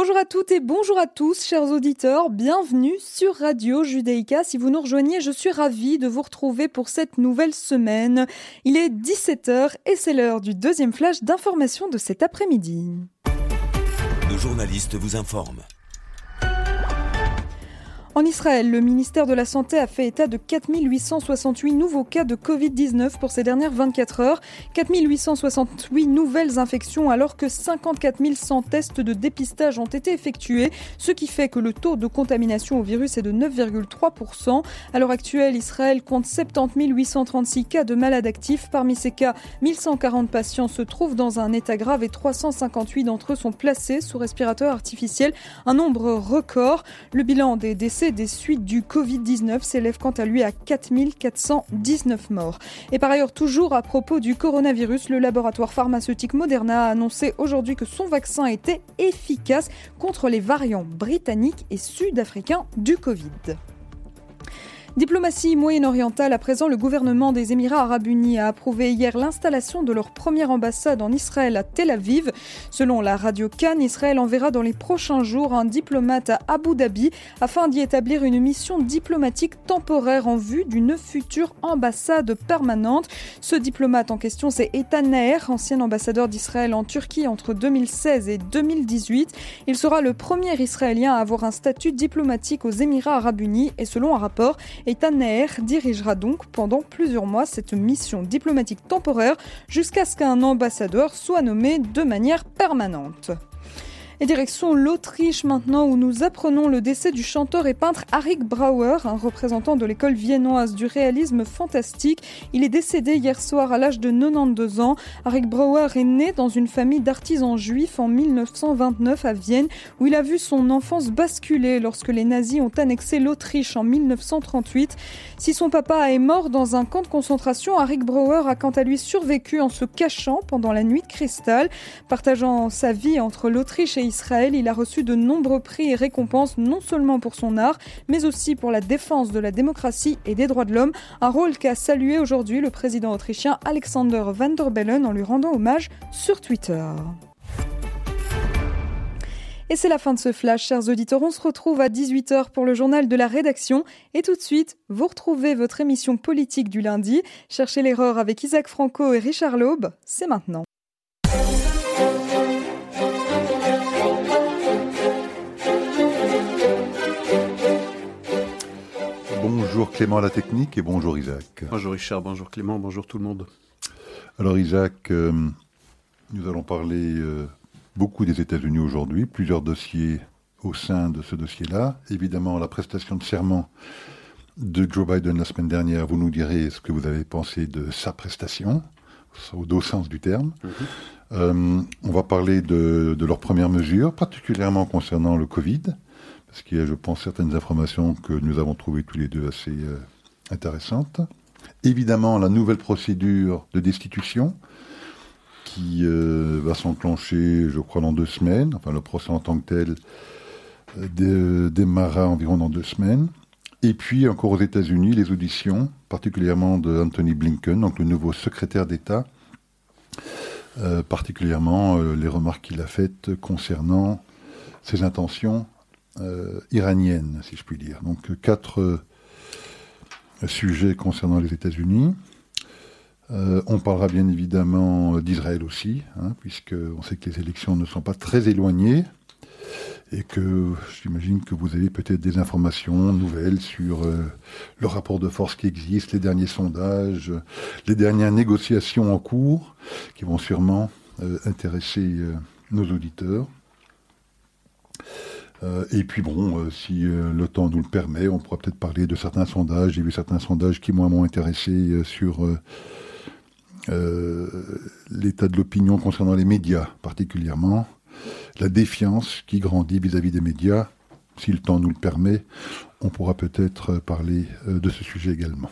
Bonjour à toutes et bonjour à tous, chers auditeurs. Bienvenue sur Radio Judaïka. Si vous nous rejoignez, je suis ravie de vous retrouver pour cette nouvelle semaine. Il est 17h et c'est l'heure du deuxième flash d'information de cet après-midi. Nos journalistes vous informent. En Israël, le ministère de la Santé a fait état de 4868 nouveaux cas de Covid-19 pour ces dernières 24 heures. 4868 nouvelles infections alors que 54 100 tests de dépistage ont été effectués, ce qui fait que le taux de contamination au virus est de 9,3%. À l'heure actuelle, Israël compte 70 836 cas de malades actifs. Parmi ces cas, 1140 patients se trouvent dans un état grave et 358 d'entre eux sont placés sous respirateur artificiel, un nombre record. Le bilan des décès des suites du Covid-19 s'élève quant à lui à 4419 morts. Et par ailleurs, toujours à propos du coronavirus, le laboratoire pharmaceutique Moderna a annoncé aujourd'hui que son vaccin était efficace contre les variants britanniques et sud-africains du Covid. Diplomatie moyen-orientale, à présent, le gouvernement des Émirats arabes unis a approuvé hier l'installation de leur première ambassade en Israël à Tel Aviv. Selon la radio Cannes, Israël enverra dans les prochains jours un diplomate à Abu Dhabi afin d'y établir une mission diplomatique temporaire en vue d'une future ambassade permanente. Ce diplomate en question, c'est Ethan Naer, ancien ambassadeur d'Israël en Turquie entre 2016 et 2018. Il sera le premier Israélien à avoir un statut diplomatique aux Émirats arabes unis et selon un rapport, Ethan Naer dirigera donc pendant plusieurs mois cette mission diplomatique temporaire jusqu'à ce qu'un ambassadeur soit nommé de manière permanente. Et direction l'Autriche maintenant où nous apprenons le décès du chanteur et peintre Arik Brauer, un représentant de l'école viennoise du réalisme fantastique. Il est décédé hier soir à l'âge de 92 ans. Arik Brauer est né dans une famille d'artisans juifs en 1929 à Vienne où il a vu son enfance basculer lorsque les nazis ont annexé l'Autriche en 1938. Si son papa est mort dans un camp de concentration, Arik Brauer a quant à lui survécu en se cachant pendant la nuit de cristal, partageant sa vie entre l'Autriche et Israël, il a reçu de nombreux prix et récompenses non seulement pour son art, mais aussi pour la défense de la démocratie et des droits de l'homme, un rôle qu'a salué aujourd'hui le président autrichien Alexander Van der Bellen en lui rendant hommage sur Twitter. Et c'est la fin de ce flash, chers auditeurs. On se retrouve à 18h pour le journal de la rédaction. Et tout de suite, vous retrouvez votre émission politique du lundi. Cherchez l'erreur avec Isaac Franco et Richard Laube. C'est maintenant. Bonjour Clément à la technique et bonjour Isaac. Bonjour Richard, bonjour Clément, bonjour tout le monde. Alors Isaac, euh, nous allons parler euh, beaucoup des États-Unis aujourd'hui, plusieurs dossiers au sein de ce dossier-là. Évidemment, la prestation de serment de Joe Biden la semaine dernière, vous nous direz ce que vous avez pensé de sa prestation, au dos sens du terme. Mm-hmm. Euh, on va parler de, de leurs premières mesures, particulièrement concernant le Covid qu'il y a, je pense, certaines informations que nous avons trouvées tous les deux assez euh, intéressantes. Évidemment, la nouvelle procédure de destitution qui euh, va s'enclencher, je crois, dans deux semaines. Enfin, le procès en tant que tel euh, démarrera environ dans deux semaines. Et puis, encore aux États-Unis, les auditions, particulièrement de Anthony Blinken, donc le nouveau secrétaire d'État, particulièrement les remarques qu'il a faites concernant ses intentions euh, iranienne, si je puis dire. Donc quatre euh, sujets concernant les États-Unis. Euh, on parlera bien évidemment d'Israël aussi, hein, puisqu'on sait que les élections ne sont pas très éloignées et que j'imagine que vous avez peut-être des informations nouvelles sur le rapport de force qui existe, les derniers sondages, les dernières négociations en cours qui vont sûrement intéresser nos auditeurs. Euh, et puis bon, euh, si euh, le temps nous le permet, on pourra peut-être parler de certains sondages. J'ai vu certains sondages qui m'ont intéressé sur l'état de l'opinion concernant les médias particulièrement, la défiance qui grandit vis-à-vis des médias. Si le temps nous le permet, on pourra peut-être parler de ce sujet également.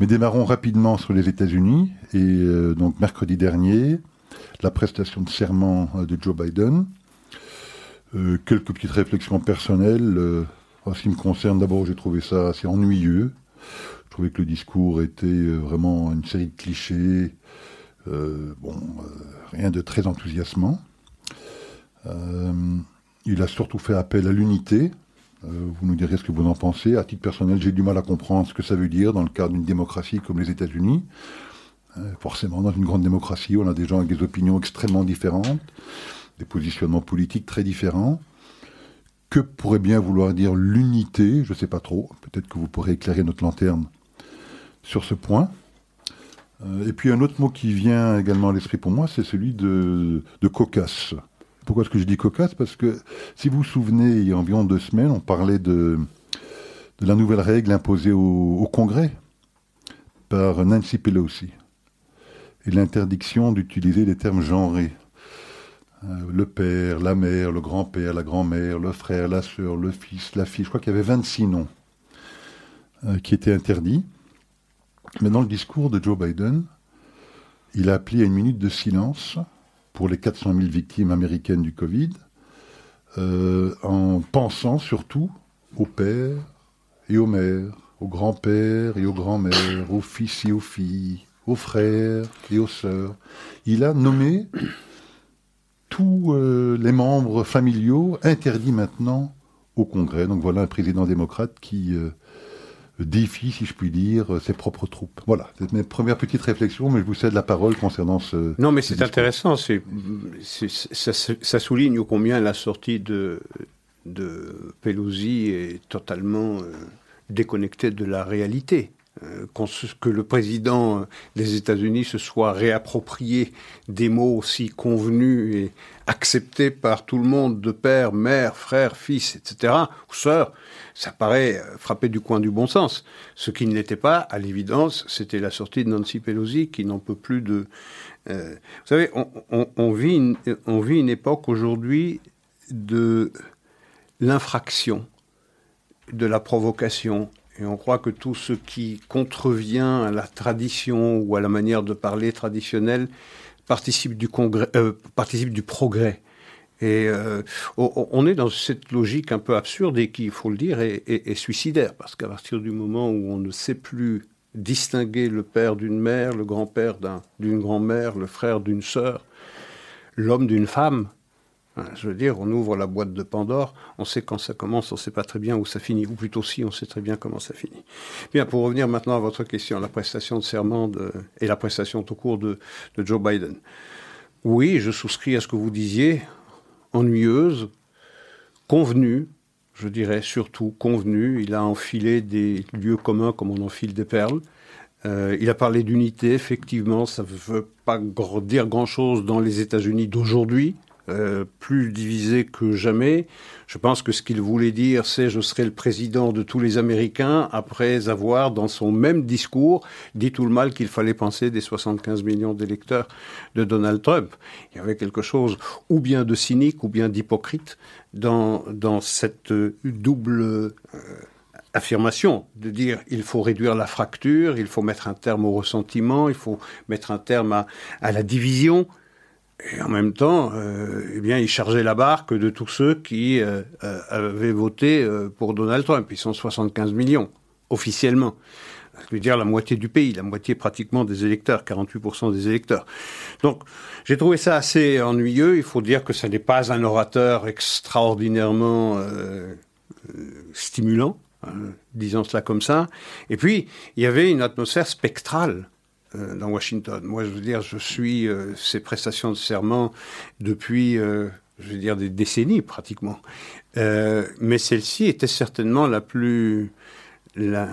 Mais démarrons rapidement sur les États-Unis. Et donc mercredi dernier, la prestation de serment de Joe Biden. Euh, quelques petites réflexions personnelles. Euh, en ce qui me concerne, d'abord, j'ai trouvé ça assez ennuyeux. Je trouvais que le discours était euh, vraiment une série de clichés. bon, rien de très enthousiasmant. il a surtout fait appel à l'unité. Vous nous direz ce que vous en pensez. À titre personnel, j'ai du mal à comprendre ce que ça veut dire dans le cadre d'une démocratie comme les États-Unis. Forcément, dans une grande démocratie, on a des gens avec des opinions extrêmement différentes, des positionnements politiques très différents. Que pourrait bien vouloir dire l'unité? Je ne sais pas trop. Peut-être que vous pourrez éclairer notre lanterne sur ce point. Euh, et puis un autre mot qui vient également à l'esprit pour moi, c'est celui de, cocasse. Pourquoi est-ce que je dis cocasse Parce que si vous vous souvenez, il y a environ deux semaines, on parlait de, de la nouvelle règle imposée au Congrès par Nancy Pelosi et l'interdiction d'utiliser des termes genrés. Euh, le père, la mère, le grand-père, la grand-mère, le frère, la sœur, le fils, la fille. Je crois qu'il y avait 26 noms euh, qui étaient interdits. Mais dans le discours de Joe Biden, il a appelé à une minute de silence pour les 400 000 victimes américaines du Covid, euh, en pensant surtout aux pères et aux mères, aux grands-pères et aux grands-mères, aux fils et aux filles, aux frères et aux sœurs. Il a nommé tous euh, les membres familiaux interdits maintenant au Congrès. Donc voilà un président démocrate qui euh, défie, si je puis dire, ses propres troupes. Voilà, c'est mes premières petites réflexions, mais je vous cède la parole concernant ce... Non, mais c'est intéressant, c'est, ça, ça, souligne combien la sortie de, de Pelosi est totalement euh, déconnectée de la réalité. Euh, que le président des États-Unis se soit réapproprié des mots aussi convenus et acceptés par tout le monde, de père, mère, frère, fils, etc., ou sœur, ça paraît euh, frapper du coin du bon sens. Ce qui ne l'était pas, à l'évidence, c'était la sortie de Nancy Pelosi qui n'en peut plus de... Euh, vous savez, on, vit une, on vit une époque aujourd'hui de l'infraction, de la provocation, et on croit que tout ce qui contrevient à la tradition ou à la manière de parler traditionnelle participe du, euh, progrès. Et euh, on est dans cette logique un peu absurde et qui, il faut le dire, est, suicidaire. Parce qu'à partir du moment où on ne sait plus distinguer le père d'une mère, le grand-père d'une grand-mère, le frère d'une sœur, l'homme d'une femme, je veux dire, on ouvre la boîte de Pandore, on sait quand ça commence, on ne sait pas très bien où ça finit, ou plutôt si, on sait très bien comment ça finit. Bien, pour revenir maintenant à votre question, la prestation de serment et la prestation au cours de, Joe Biden. Oui, je souscris à ce que vous disiez, ennuyeuse, convenue, je dirais surtout convenue. Il a enfilé des lieux communs comme on enfile des perles. Euh, il a parlé d'unité, effectivement, ça ne veut pas dire grand-chose dans les États-Unis d'aujourd'hui. Euh, plus divisé que jamais. Je pense que ce qu'il voulait dire, c'est je serai le président de tous les Américains après avoir, dans son même discours, dit tout le mal qu'il fallait penser des 75 millions d'électeurs de Donald Trump. Il y avait quelque chose ou bien de cynique ou bien d'hypocrite dans, cette double... Euh, affirmation, de dire il faut réduire la fracture, il faut mettre un terme au ressentiment, il faut mettre un terme à la division. Et en même temps, euh, eh bien, il chargeait la barque de tous ceux qui euh, euh, avaient voté pour Donald Trump. Ils sont 75 millions, officiellement. Ça veut dire la moitié du pays, la moitié pratiquement des électeurs, 48% des électeurs. Donc, j'ai trouvé ça assez ennuyeux. Il faut dire que ce n'est pas un orateur extraordinairement stimulant, hein, disons cela comme ça. Et puis, il y avait une atmosphère spectrale euh, dans Washington. Moi, je veux dire, je suis euh, ces prestations de serment depuis, euh, je veux dire, des décennies pratiquement. mais celle-ci était certainement la plus, la,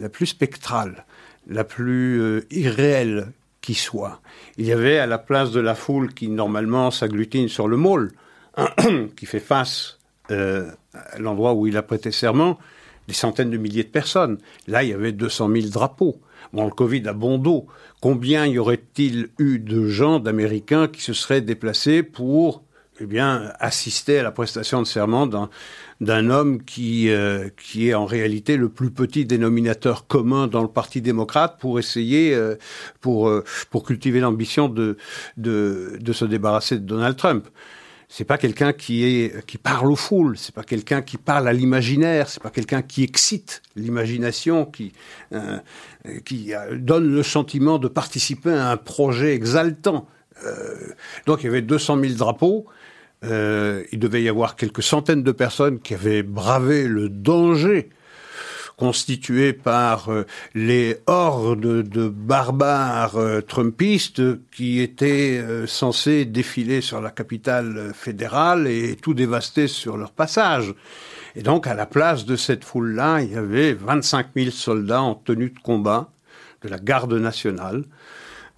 la plus spectrale, la plus irréelle qui soit. Il y avait à la place de la foule qui normalement s'agglutine sur le môle, qui fait face à l'endroit où il a prêté serment, des centaines de milliers de personnes. Là, il y avait 200 000 drapeaux. Bon, le Covid a bon dos. Combien y aurait-il eu de gens, d'Américains, qui se seraient déplacés pour eh assister à la prestation de serment d'un homme qui, euh, qui est en réalité le plus petit dénominateur commun dans le Parti démocrate pour essayer, euh, pour, euh, pour cultiver l'ambition de se débarrasser de Donald Trump? C'est pas quelqu'un qui est qui parle aux foules, c'est pas quelqu'un qui parle à l'imaginaire, c'est pas quelqu'un qui excite l'imagination, qui euh, qui donne le sentiment de participer à un projet exaltant. Euh, donc il y avait 200 000 drapeaux. Euh, il devait y avoir quelques centaines de personnes qui avaient bravé le danger constitué par euh, les hordes de barbares euh, trumpistes qui étaient censés défiler sur la capitale fédérale et tout dévaster sur leur passage. Et donc, à la place de cette foule-là, il y avait 25 000 soldats en tenue de combat de la garde nationale,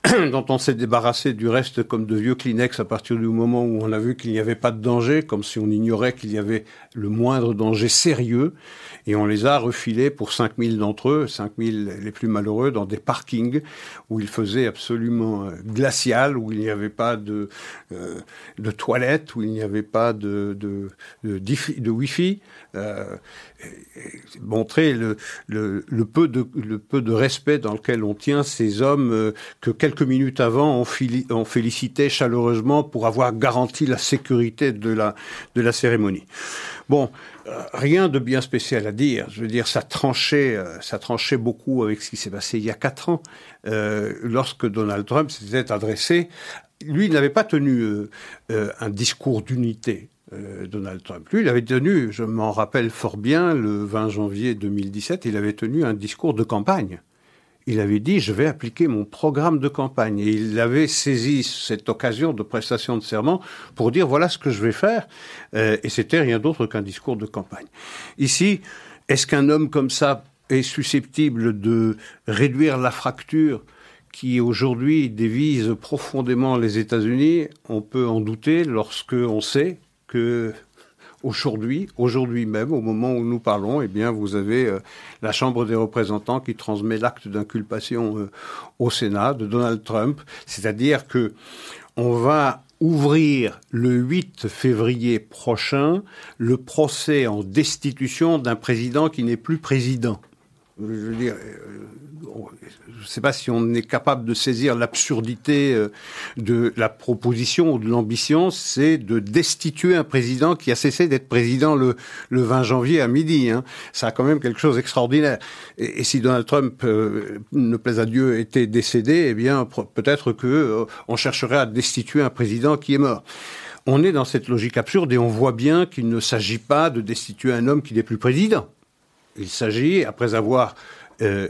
dont on s'est débarrassé du reste comme de vieux Kleenex à partir du moment où on a vu qu'il n'y avait pas de danger, comme si on ignorait qu'il y avait le moindre danger sérieux, et on les a refilés pour 5000 d'entre eux, 5000 les plus malheureux, dans des parkings où il faisait absolument euh, glacial, où il n'y avait pas de, euh, de toilettes, où il n'y avait pas de, de, de, de Wi-Fi, euh, montrer le, le, le, peu de, le peu de respect dans lequel on tient ces hommes euh, que quelques minutes avant on, félicitait chaleureusement pour avoir garanti la sécurité de la, de la cérémonie. Bon, rien de bien spécial à dire. Je veux dire, ça tranchait, euh, ça tranchait beaucoup avec ce qui s'est passé il y a quatre ans, lorsque Donald Trump s'était adressé. Lui, il n'avait pas tenu un discours d'unité. Euh, Donald Trump. Lui, il avait tenu, je m'en rappelle fort bien, le 20 janvier 2017, il avait tenu un discours de campagne. Il avait dit, je vais appliquer mon programme de campagne. Et il avait saisi cette occasion de prestation de serment pour dire, voilà ce que je vais faire. Euh, et c'était rien d'autre qu'un discours de campagne. Ici, est-ce qu'un homme comme ça est susceptible de réduire la fracture qui aujourd'hui dévise profondément les États-Unis, on peut en douter lorsque on sait que aujourd'hui, aujourd'hui même, au moment où nous parlons, eh bien, vous avez euh, la Chambre des représentants qui transmet l'acte d'inculpation euh, au Sénat de Donald Trump, c'est-à-dire que on va ouvrir le 8 février prochain le procès en destitution d'un président qui n'est plus président. Je dire, euh, ne sais pas si on est capable de saisir l'absurdité euh, de la proposition ou de l'ambition, c'est de destituer un président qui a cessé d'être président le, le 20 janvier à midi. Hein. Ça a quand même quelque chose d'extraordinaire. Et, si Donald Trump, euh, ne plaise à Dieu, était décédé, eh bien peut-être que on chercherait à destituer un président qui est mort. On est dans cette logique absurde et on voit bien qu'il ne s'agit pas de destituer un homme qui n'est plus président. Il s'agit, après avoir euh,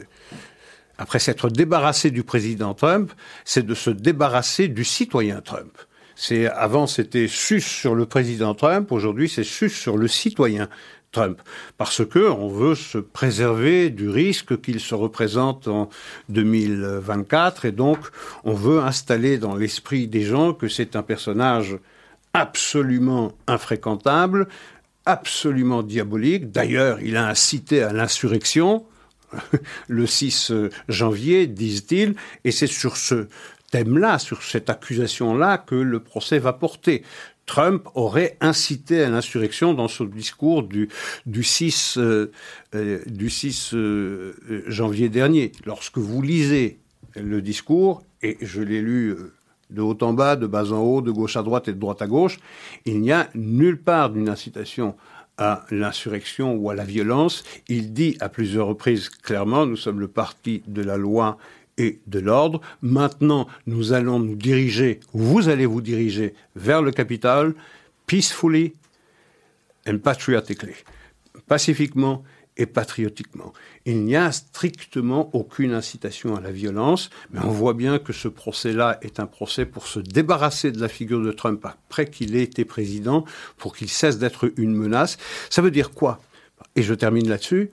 après s'être débarrassé du président Trump, c'est de se débarrasser du citoyen Trump. C'est avant c'était sus sur le président Trump, aujourd'hui c'est sus sur le citoyen Trump, parce que on veut se préserver du risque qu'il se représente en 2024, et donc on veut installer dans l'esprit des gens que c'est un personnage absolument infréquentable, absolument diabolique. D'ailleurs, il a incité à l'insurrection. le 6 euh, janvier, disent-ils, et c'est sur ce thème-là, sur cette accusation-là, que le procès va porter. Trump aurait incité à l'insurrection dans son discours du, du 6, euh, euh, du 6 janvier dernier. Lorsque vous lisez le discours, et je l'ai lu de haut en bas, de bas en haut, de gauche à droite et de droite à gauche, il n'y a nulle part d'une incitation à l'insurrection ou à la violence. Il dit à plusieurs reprises clairement, nous sommes le parti de la loi et de l'ordre. Maintenant, nous allons nous diriger, vous allez vous diriger vers le Capitole, peacefully and patriotically, pacifiquement et patriotiquement. Il n'y a strictement aucune incitation à la violence, mais on voit bien que ce procès-là est un procès pour se débarrasser de la figure de Trump après qu'il ait été président, pour qu'il cesse d'être une menace. Ça veut dire quoi? Et je termine là-dessus.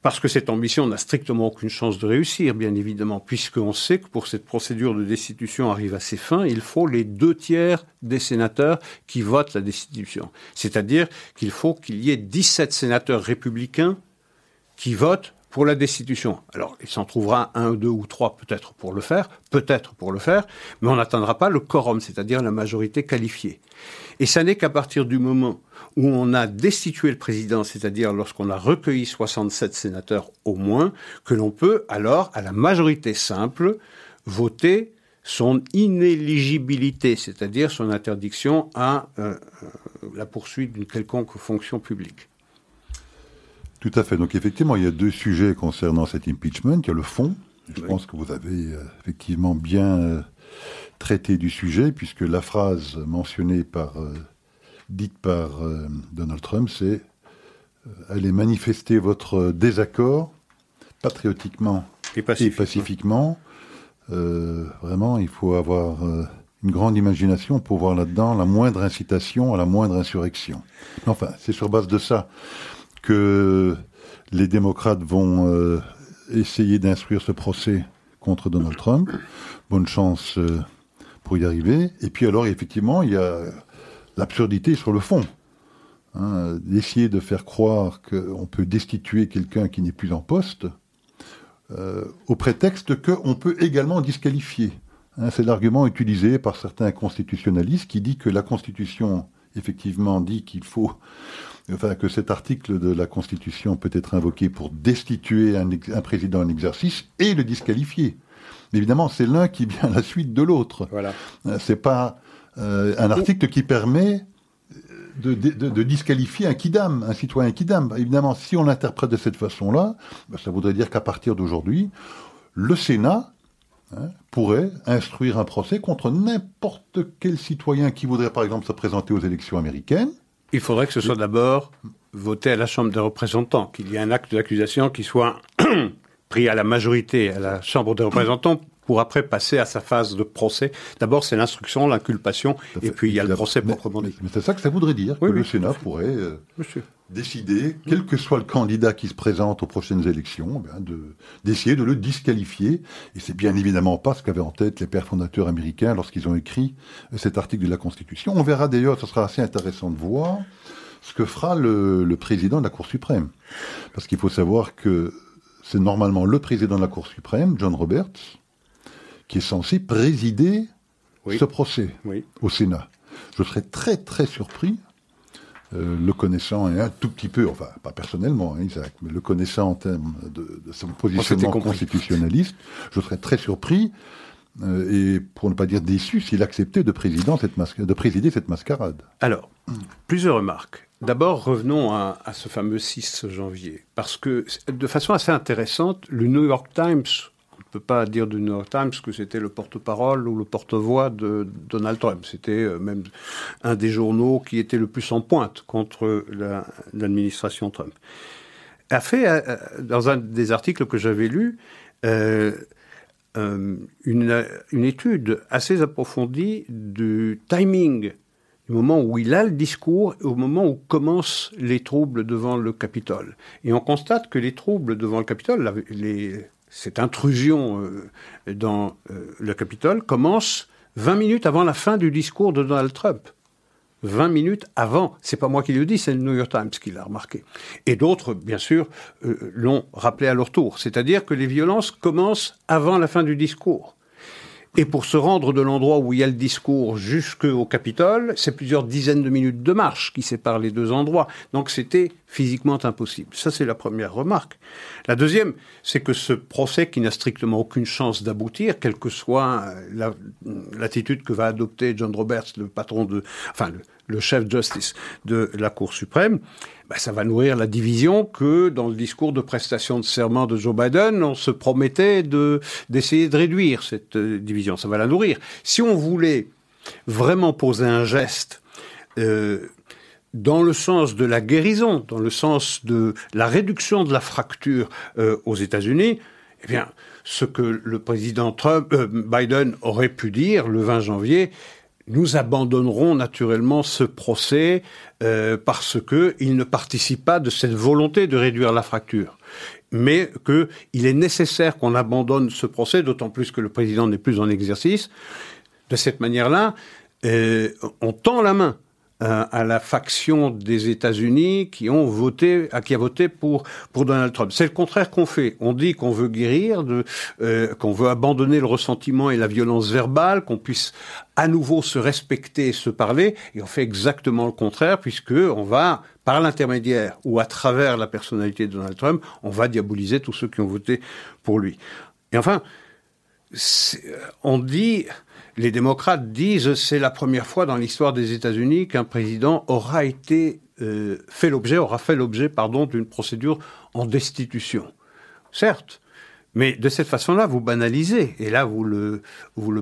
Parce que cette ambition n'a strictement aucune chance de réussir, bien évidemment, puisqu'on sait que pour cette procédure de destitution arrive à ses fins, il faut les deux tiers des sénateurs qui votent la destitution. C'est-à-dire qu'il faut qu'il y ait 17 sénateurs républicains qui votent pour la destitution. Alors, il s'en trouvera un, deux ou trois peut-être pour le faire, peut-être pour le faire, mais on n'atteindra pas le quorum, c'est-à-dire la majorité qualifiée. Et ça n'est qu'à partir du moment où on a destitué le président, c'est-à-dire lorsqu'on a recueilli 67 sénateurs au moins, que l'on peut alors, à la majorité simple, voter son inéligibilité, c'est-à-dire son interdiction à euh, euh, la poursuite d'une quelconque fonction publique. Tout à fait. Donc effectivement, il y a deux sujets concernant cet impeachment. Il y a le fond. Je pense que vous avez euh, effectivement bien traité du sujet, puisque la phrase mentionnée par dite par euh, Donald Trump, c'est euh, allez manifester votre désaccord patriotiquement et, pacifiquement. Euh, vraiment, il faut avoir une grande imagination pour voir là-dedans la moindre incitation à la moindre insurrection. enfin, c'est sur base de ça que les démocrates vont essayer d'instruire ce procès contre Donald Trump. Bonne chance pour y arriver. Et puis alors, effectivement, il y a l'absurdité sur le fond. Hein, d'essayer de faire croire qu'on peut destituer quelqu'un qui n'est plus en poste euh, au prétexte qu'on peut également disqualifier. Hein, c'est l'argument utilisé par certains constitutionnalistes qui dit que la Constitution, effectivement, dit qu'il faut, enfin, que cet article de la Constitution peut être invoqué pour destituer un, un président en exercice et le disqualifier. Mais évidemment, c'est l'un qui vient à la suite de l'autre. Voilà. Euh, c'est pas euh, un article qui permet de, disqualifier un kidam, un citoyen kidam. Évidemment, si on l'interprète de cette façon-là, ben, ça voudrait dire qu'à partir d'aujourd'hui, le Sénat hein, pourrait instruire un procès contre n'importe quel citoyen qui voudrait, par exemple, se présenter aux élections américaines. Il faudrait que ce soit d'abord voté à la Chambre des représentants, qu'il y ait un acte d'accusation qui soit pris à la majorité à la Chambre des représentants pour après passer à sa phase de procès. D'abord, c'est l'instruction, l'inculpation, et puis il y a le procès proprement dit. Mais c'est ça que ça voudrait dire, que le Sénat pourrait euh, décider, quel que soit le candidat qui se présente aux prochaines élections, eh d'essayer de, le disqualifier. Et c'est bien évidemment pas ce qu'avaient en tête les pères fondateurs américains lorsqu'ils ont écrit euh, cet article de la Constitution. On verra d'ailleurs, ce sera assez intéressant de voir ce que fera le, le président de la Cour suprême. Parce qu'il faut savoir que c'est normalement le président de la Cour suprême, John Roberts, qui est censé présider ce procès au Sénat. Je serais très très surpris, euh, le connaissant un tout petit peu, enfin pas personnellement, hein, Isaac, mais le connaissant en termes de, son positionnement constitutionnaliste, je serais très surpris euh, et pour ne pas dire déçu s'il acceptait de, cette de présider cette mascarade. Alors, plusieurs remarques. D'abord, revenons à, à, ce fameux 6 janvier, parce que de façon assez intéressante, le New York Times ne peut pas dire du New York Times que c'était le porte-parole ou le porte-voix de Donald Trump. C'était euh, même un des journaux qui était le plus en pointe contre l'administration Trump. A fait, euh, dans un des articles que j'avais lus, euh, une, une, étude assez approfondie du timing du moment où il a le discours et au moment où commencent les troubles devant le Capitole. Et on constate que les troubles devant le Capitole, les, cette intrusion euh, dans euh, le Capitole commence 20 minutes avant la fin du discours de Donald Trump. 20 minutes avant. C'est pas moi qui le dis, c'est le New York Times qui l'a remarqué. Et d'autres, bien sûr, euh, l'ont rappelé à leur tour. C'est-à-dire que les violences commencent avant la fin du discours. Et pour se rendre de l'endroit où il y a le discours jusqu'au Capitole, c'est plusieurs dizaines de minutes de marche qui séparent les deux endroits. Donc c'était physiquement impossible. Ça, c'est la première remarque. La deuxième, c'est que ce procès qui n'a strictement aucune chance d'aboutir, quelle que soit l'attitude que va adopter John Roberts, le patron de, enfin, le, le chef justice de la Cour suprême, bah, ça va nourrir la division que dans le discours de prestation de serment de Joe Biden, on se promettait de d'essayer de réduire cette euh, division. Ça va la nourrir. Si on voulait vraiment poser un geste euh, dans le sens de la guérison, dans le sens de la réduction de la fracture euh, aux États-Unis, eh bien, ce que le président Trump, euh, Biden aurait pu dire le 20 janvier, nous abandonnerons naturellement ce procès euh, parce que il ne participe pas de cette volonté de réduire la fracture, mais qu'il est nécessaire qu'on abandonne ce procès, d'autant plus que le président n'est plus en exercice. De cette manière-là, euh, on tend la main à la faction des États-Unis qui ont voté, à qui a voté pour pour Donald Trump. C'est le contraire qu'on fait. On dit qu'on veut guérir, de, euh, qu'on veut abandonner le ressentiment et la violence verbale, qu'on puisse à nouveau se respecter et se parler, et on fait exactement le contraire puisque on va par l'intermédiaire ou à travers la personnalité de Donald Trump, on va diaboliser tous ceux qui ont voté pour lui. Et enfin, on dit les démocrates disent c'est la première fois dans l'histoire des États-Unis qu'un président aura été euh, fait l'objet, aura fait l'objet, pardon, d'une procédure en destitution. Certes, Mais de cette façon-là, vous banalisez, et là vous le,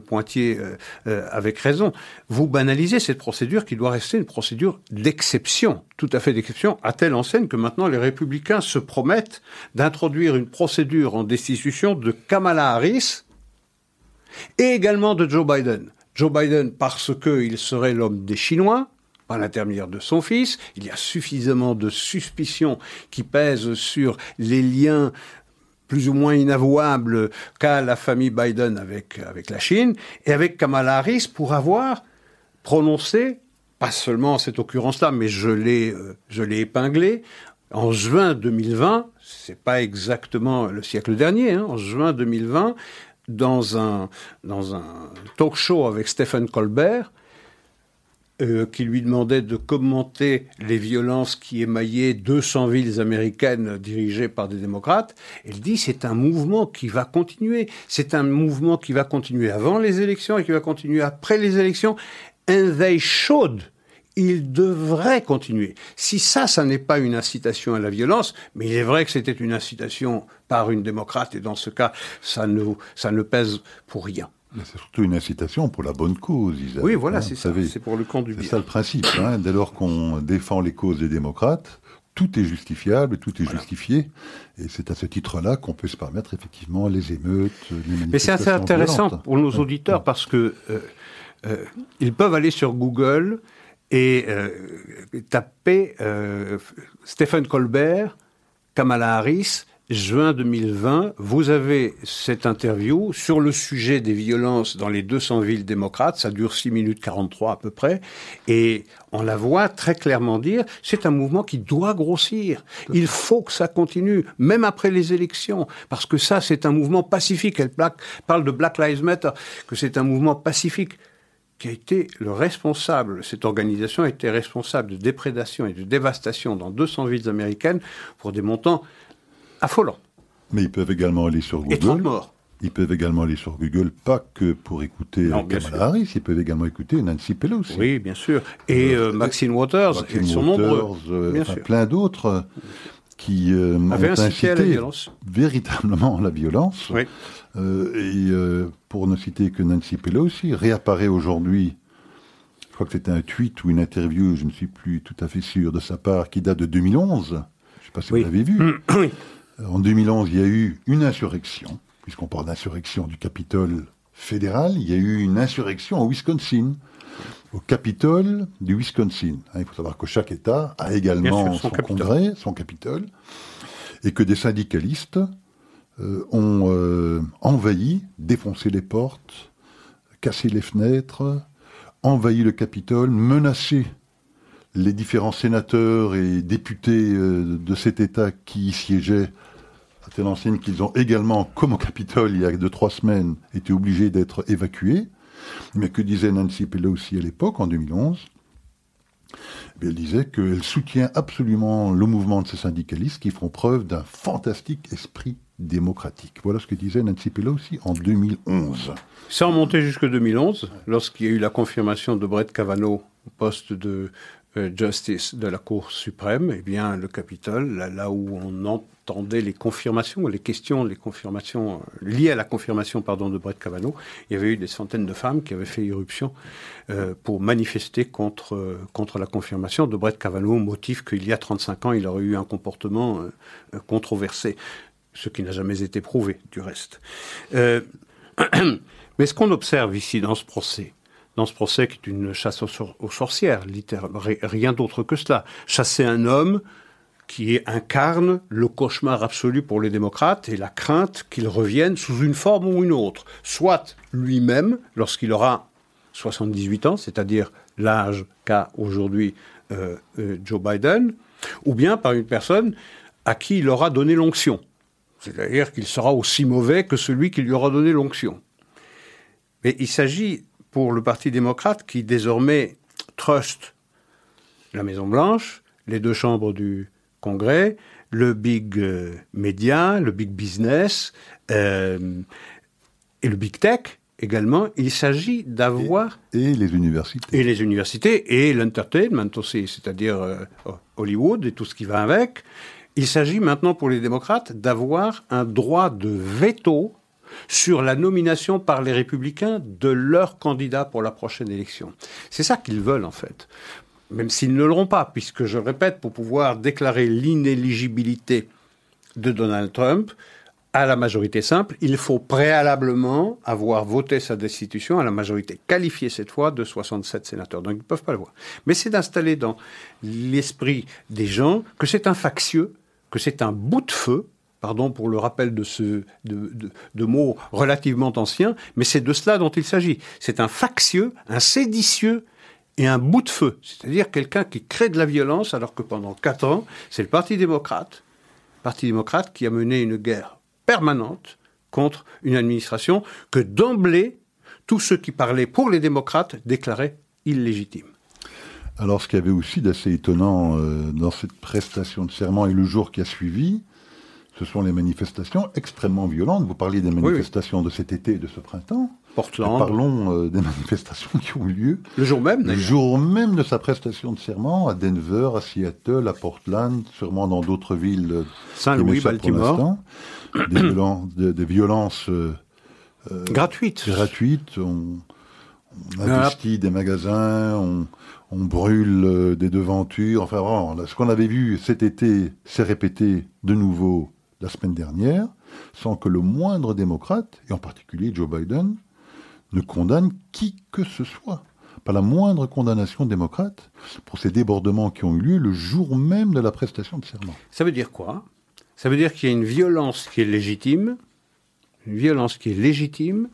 pointiez euh, euh, avec raison, vous banalisez cette procédure qui doit rester une procédure d'exception, tout à fait d'exception, à telle enseigne que maintenant les républicains se promettent d'introduire une procédure en destitution de Kamala Harris et également de Joe Biden. Joe Biden parce qu'il serait l'homme des Chinois, par l'intermédiaire de son fils. Il y a suffisamment de suspicions qui pèsent sur les liens plus ou moins inavouables qu'a la famille Biden avec, avec la Chine et avec Kamala Harris pour avoir prononcé, pas seulement en cette occurrence-là, mais je l'ai, euh, épinglé, en juin 2020, c'est pas exactement le siècle dernier, hein, en juin 2020, dans un, talk show avec Stephen Colbert, euh, qui lui demandait de commenter les violences qui émaillaient 200 villes américaines dirigées par des démocrates. Il dit c'est un mouvement qui va continuer. C'est un mouvement qui va continuer avant les élections et qui va continuer après les élections. And they should. Il devrait continuer. Si ça, ça n'est pas une incitation à la violence, mais il est vrai que c'était une incitation par une démocrate, et dans ce cas, ça ne, ça ne pèse pour rien. C'est surtout une incitation pour la bonne cause, Isaac. Oui, voilà, hein, c'est ça. C'est pour le camp du bien. C'est ça le principe. Hein. Dès lors qu'on défend les causes des démocrates, tout est justifiable, tout est justifié. Et c'est à ce titre-là qu'on peut se permettre effectivement les émeutes, les manifestations. Mais c'est assez intéressant pour nos auditeurs parce que euh, euh, ils peuvent aller sur Google et euh, taper Stephen Colbert, Kamala Harris juin 2020, vous avez cette interview sur le sujet des violences dans les 200 villes démocrates. Ça dure 6 minutes 43 à peu près. Et on la voit très clairement dire, c'est un mouvement qui doit grossir. Il faut que ça continue, même après les élections. Parce que ça, c'est un mouvement pacifique. Elle parle de Black Lives Matter, que c'est un mouvement pacifique qui a été le responsable, cette organisation a été responsable de déprédation et de dévastation dans 200 villes américaines pour des montants affolant. Mais ils peuvent également aller sur Google. Ils peuvent également aller sur Google, pas que pour écouter Kamala Harris, ils peuvent également écouter Nancy Pelosi. Oui, bien sûr. Et euh, euh, Maxine Waters, ils sont nombreux. Euh, plein d'autres qui ont incité véritablement la violence. Oui. Et pour ne citer que Nancy Pelosi, réapparaît aujourd'hui, je crois que c'était un tweet ou une interview, je ne suis plus tout à fait sûr de sa part, qui date de 2011. Je ne sais pas si vous l'avez vu. Oui. En 2011, il y a eu une insurrection, puisqu'on parle d'insurrection du Capitole fédéral, il y a eu une insurrection au Wisconsin, au Capitole du Wisconsin. Hein, il faut savoir que chaque État a également son, congrès, son Capitole, et que des syndicalistes euh, ont euh, envahi, défoncé les portes, cassé les fenêtres, envahi le Capitole, menacé les différents sénateurs et députés euh, de cet État qui y siégeaient à telle enseigne qu'ils ont également, comme au Capitole il y a deux, trois semaines, été obligés d'être évacués. Mais que disait Nancy Pelosi à l'époque, en 2011 eh Elle disait qu'elle soutient absolument le mouvement de ces syndicalistes qui font preuve d'un fantastique esprit démocratique. Voilà ce que disait Nancy Pelosi en 2011. Ça remontait jusque 2011, lorsqu'il y a eu la confirmation de Brett Kavanaugh au poste de euh, justice de la Cour suprême, eh bien, le Capitole, là, où on entendait les confirmations, les questions, les confirmations euh, liées à la confirmation, pardon, de Brett Kavanaugh, il y avait eu des centaines de femmes qui avaient fait irruption euh, pour manifester contre, contre la confirmation de Brett Kavanaugh, au motif qu'il y a 35 ans, il aurait eu un comportement controversé, ce qui n'a jamais été prouvé, du reste. mais ce qu'on observe ici dans ce procès, dans ce procès qui est une chasse aux, sorcières, littéralement, rien d'autre que cela. Chasser un homme qui incarne le cauchemar absolu pour les démocrates et la crainte qu'il revienne sous une forme ou une autre, soit lui-même lorsqu'il aura 78 ans, c'est-à-dire l'âge qu'a aujourd'hui euh, euh, Joe Biden, ou bien par une personne à qui il aura donné l'onction, c'est-à-dire qu'il sera aussi mauvais que celui qui lui aura donné l'onction. Mais il s'agit pour le Parti démocrate qui désormais trust la Maison-Blanche, les deux chambres du Congrès, le big euh, média, le big business euh, et le big tech également. Il s'agit d'avoir... Et, les universités. Et les universités et l'entertainment aussi, c'est-à-dire euh, Hollywood et tout ce qui va avec. Il s'agit maintenant pour les démocrates d'avoir un droit de veto sur la nomination par les républicains de leur candidat pour la prochaine élection. C'est ça qu'ils veulent en fait. Même s'ils ne l'auront pas, puisque je le répète, pour pouvoir déclarer l'inéligibilité de Donald Trump, à la majorité simple, il faut préalablement avoir voté sa destitution à la majorité qualifiée cette fois de 67 sénateurs. Donc ils ne peuvent pas le voir. Mais c'est d'installer dans l'esprit des gens que c'est un factieux, que c'est un bout de feu, pardon pour le rappel de ce de, mots relativement anciens, mais c'est de cela dont il s'agit. C'est un factieux, un séditieux et un bout de feu, c'est-à-dire quelqu'un qui crée de la violence alors que pendant quatre ans, c'est le Parti démocrate, Parti démocrate qui a mené une guerre permanente contre une administration que d'emblée, tous ceux qui parlaient pour les démocrates déclaraient illégitime. Alors ce qu'il y avait aussi d'assez étonnant euh, dans cette prestation de serment et le jour qui a suivi, ce sont les manifestations extrêmement violentes. Vous parliez des manifestations de cet été et de ce printemps. Portland. Parlons euh, des manifestations qui ont eu lieu. Le jour même, Le jour même de sa prestation de serment à Denver, à Seattle, à Portland, sûrement dans d'autres villes. Euh, Saint-Louis, Baltimore. Des, violences, des, violences euh, gratuites. Gratuites. On, investit des magasins, on, on brûle des devantures. Enfin, ce qu'on avait vu cet été s'est répété de nouveau la semaine dernière, sans que le moindre démocrate, et en particulier Joe Biden, ne condamne qui que ce soit. Pas la moindre condamnation démocrate pour ces débordements qui ont eu lieu le jour même de la prestation de serment. Ça veut dire quoi? Ça veut dire qu'il y a une violence qui est légitime, une violence qui est légitime,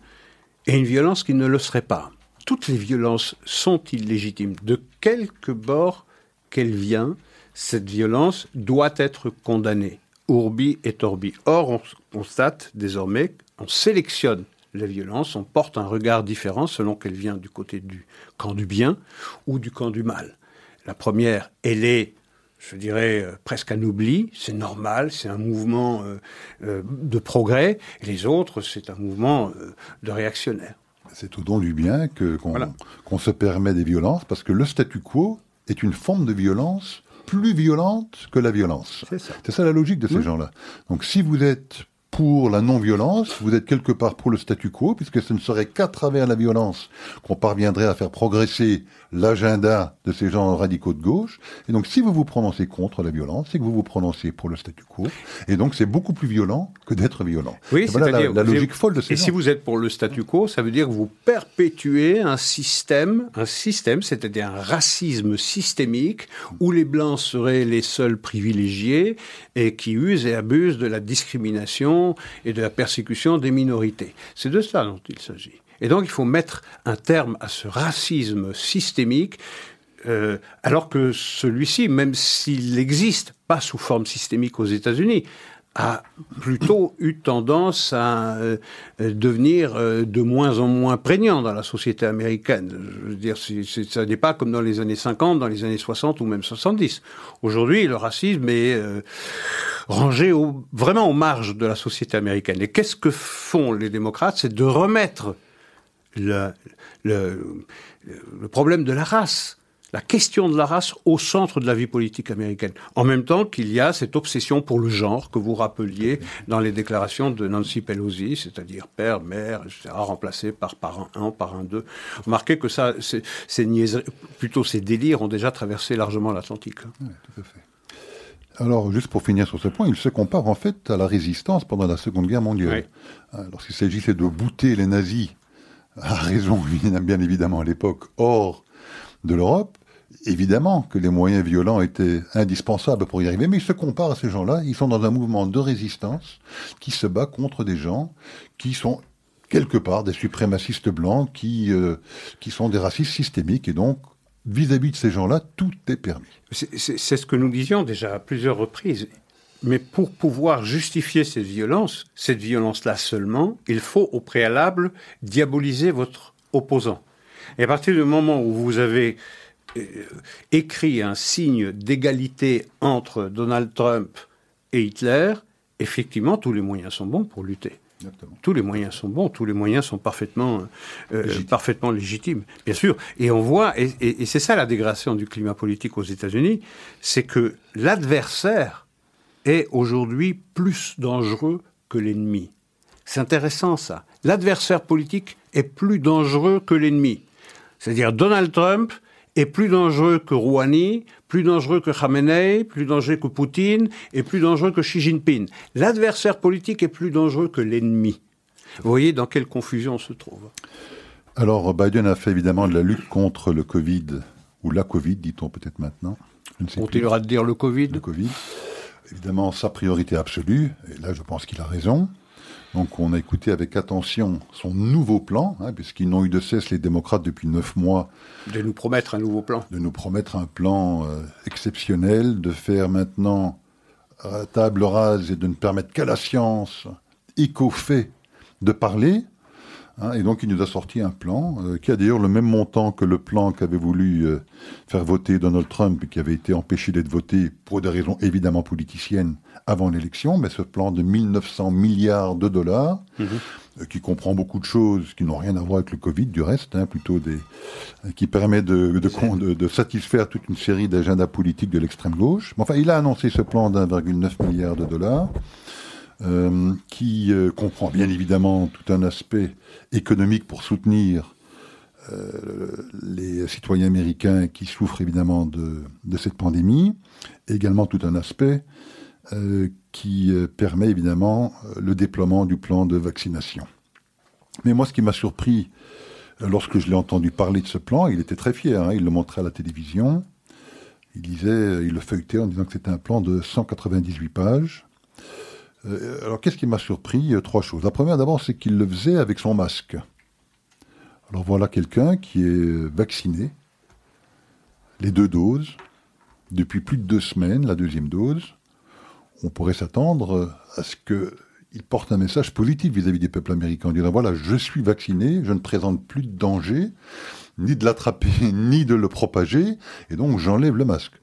et une violence qui ne le serait pas. Toutes les violences sont illégitimes. De quelque bord qu'elle vient, cette violence doit être condamnée. Urbi et orbi. Or, on constate désormais, on sélectionne la violence, on porte un regard différent selon qu'elle vient du côté du camp du bien ou du camp du mal. La première, elle est, je dirais, euh, presque un oubli, c'est normal, c'est un mouvement euh, euh, de progrès, les autres, c'est un mouvement de réactionnaire. C'est au don du bien qu'on se permet des violences, parce que le statu quo est une forme de violence plus violente que la violence. C'est ça. ça. la logique de ces gens-là. Donc si vous êtes pour la non-violence, vous êtes quelque part pour le statu quo, puisque ce ne serait qu'à travers la violence qu'on parviendrait à faire progresser l'agenda de ces gens radicaux de gauche. Et donc, si vous vous prononcez contre la violence, c'est que vous vous prononcez pour le statu quo. Et donc, c'est beaucoup plus violent que d'être violent. Oui, c'est la, la, logique folle de ces Et si vous êtes pour le statu quo, ça veut dire que vous perpétuez un système, un système, c'est-à-dire un racisme systémique où les blancs seraient les seuls privilégiés et qui usent et abusent de la discrimination et de la persécution des minorités. C'est de cela dont il s'agit. Et donc il faut mettre un terme à ce racisme systémique, euh, alors que celui-ci, même s'il existe, pas sous forme systémique aux États-Unis, a plutôt eu tendance à euh, devenir euh, de moins en moins prégnant dans la société américaine. Je veux dire, ça n'est pas comme dans les années 50, dans les années 60 ou même 70. Aujourd'hui, le racisme est euh, rangé vraiment aux marges de la société américaine. Et qu'est-ce que font les démocrates? C'est de remettre le problème de la race la question de la race au centre de la vie politique américaine. En même temps qu'il y a cette obsession pour le genre que vous rappeliez dans les déclarations de Nancy Pelosi, c'est-à-dire père, mère, etc., remplacé par parent 1, parent 2. Remarquez que ça, ces plutôt ces délires ont déjà traversé largement l'Atlantique. Oui, tout à fait. Alors, juste pour finir sur ce point, il se compare en fait à la résistance pendant la Seconde Guerre mondiale. Hein, lorsqu'il s'agissait de bouter les nazis, à raison, bien évidemment à l'époque, hors de l'Europe, évidemment que les moyens violents étaient indispensables pour y arriver, mais ils se comparent à ces gens-là. Ils sont dans un mouvement de résistance qui se bat contre des gens qui sont quelque part des suprémacistes blancs, qui, euh, qui sont des racistes systémiques, et donc vis-à-vis de ces gens-là, tout est permis. C'est ce que nous disions déjà à plusieurs reprises. Mais pour pouvoir justifier cette violence, cette violence-là seulement, il faut au préalable diaboliser votre opposant. Et à partir du moment où vous avez écrit un signe d'égalité entre Donald Trump et Hitler, effectivement, tous les moyens sont bons pour lutter. Tous les moyens sont bons, tous les moyens sont parfaitement, euh, parfaitement légitimes, bien sûr. Et on voit, et, et c'est ça la dégradation du climat politique aux États-Unis, c'est que l'adversaire est aujourd'hui plus dangereux que l'ennemi. C'est intéressant ça. L'adversaire politique est plus dangereux que l'ennemi. C'est-à-dire Donald Trump est plus dangereux que Rouhani, plus dangereux que Khamenei, plus dangereux que Poutine et plus dangereux que Xi Jinping. L'adversaire politique est plus dangereux que l'ennemi. Vous voyez dans quelle confusion on se trouve. Alors Biden a fait évidemment de la lutte contre le Covid, ou la Covid, dit-on peut-être maintenant. On continuera de dire le Covid. Le Covid. Évidemment, sa priorité absolue, et là je pense qu'il a raison. Donc on a écouté avec attention son nouveau plan, hein, puisqu'ils n'ont eu de cesse, les démocrates, depuis neuf mois. De nous promettre un nouveau plan. De nous promettre un plan euh, exceptionnel, de faire maintenant table rase et de ne permettre qu'à la science, y qu'au fait, de parler. Hein, et donc il nous a sorti un plan euh, qui a d'ailleurs le même montant que le plan qu'avait voulu euh, faire voter Donald Trump et qui avait été empêché d'être voté pour des raisons évidemment politiciennes avant l'élection, mais ce plan de 1900 milliards de dollars, mhm. euh, qui comprend beaucoup de choses qui n'ont rien à voir avec le Covid du reste, hein, plutôt des, qui permet de, de, de, satisfaire toute une série d'agendas politiques de l'extrême gauche. Enfin, il a annoncé ce plan d'1,9 milliard de dollars. Euh, qui euh, comprend bien évidemment tout un aspect économique pour soutenir euh, les citoyens américains qui souffrent évidemment de, de cette pandémie, et également tout un aspect qui permet évidemment le déploiement du plan de vaccination. Mais moi, ce qui m'a surpris lorsque je l'ai entendu parler de ce plan, il était très fier, hein, il le montrait à la télévision, il disait, il le feuilletait en disant que c'était un plan de 198 pages, euh, alors, qu'est-ce qui m'a surpris Trois choses. La première, d'abord, c'est qu'il le faisait avec son masque. Alors, voilà quelqu'un qui est vacciné, les deux doses, depuis plus de deux semaines, la deuxième dose. On pourrait s'attendre à ce qu'il porte un message positif vis-à-vis des peuples américains, en disant voilà, je suis vacciné, je ne présente plus de danger, ni de l'attraper, ni de le propager, et donc j'enlève le masque.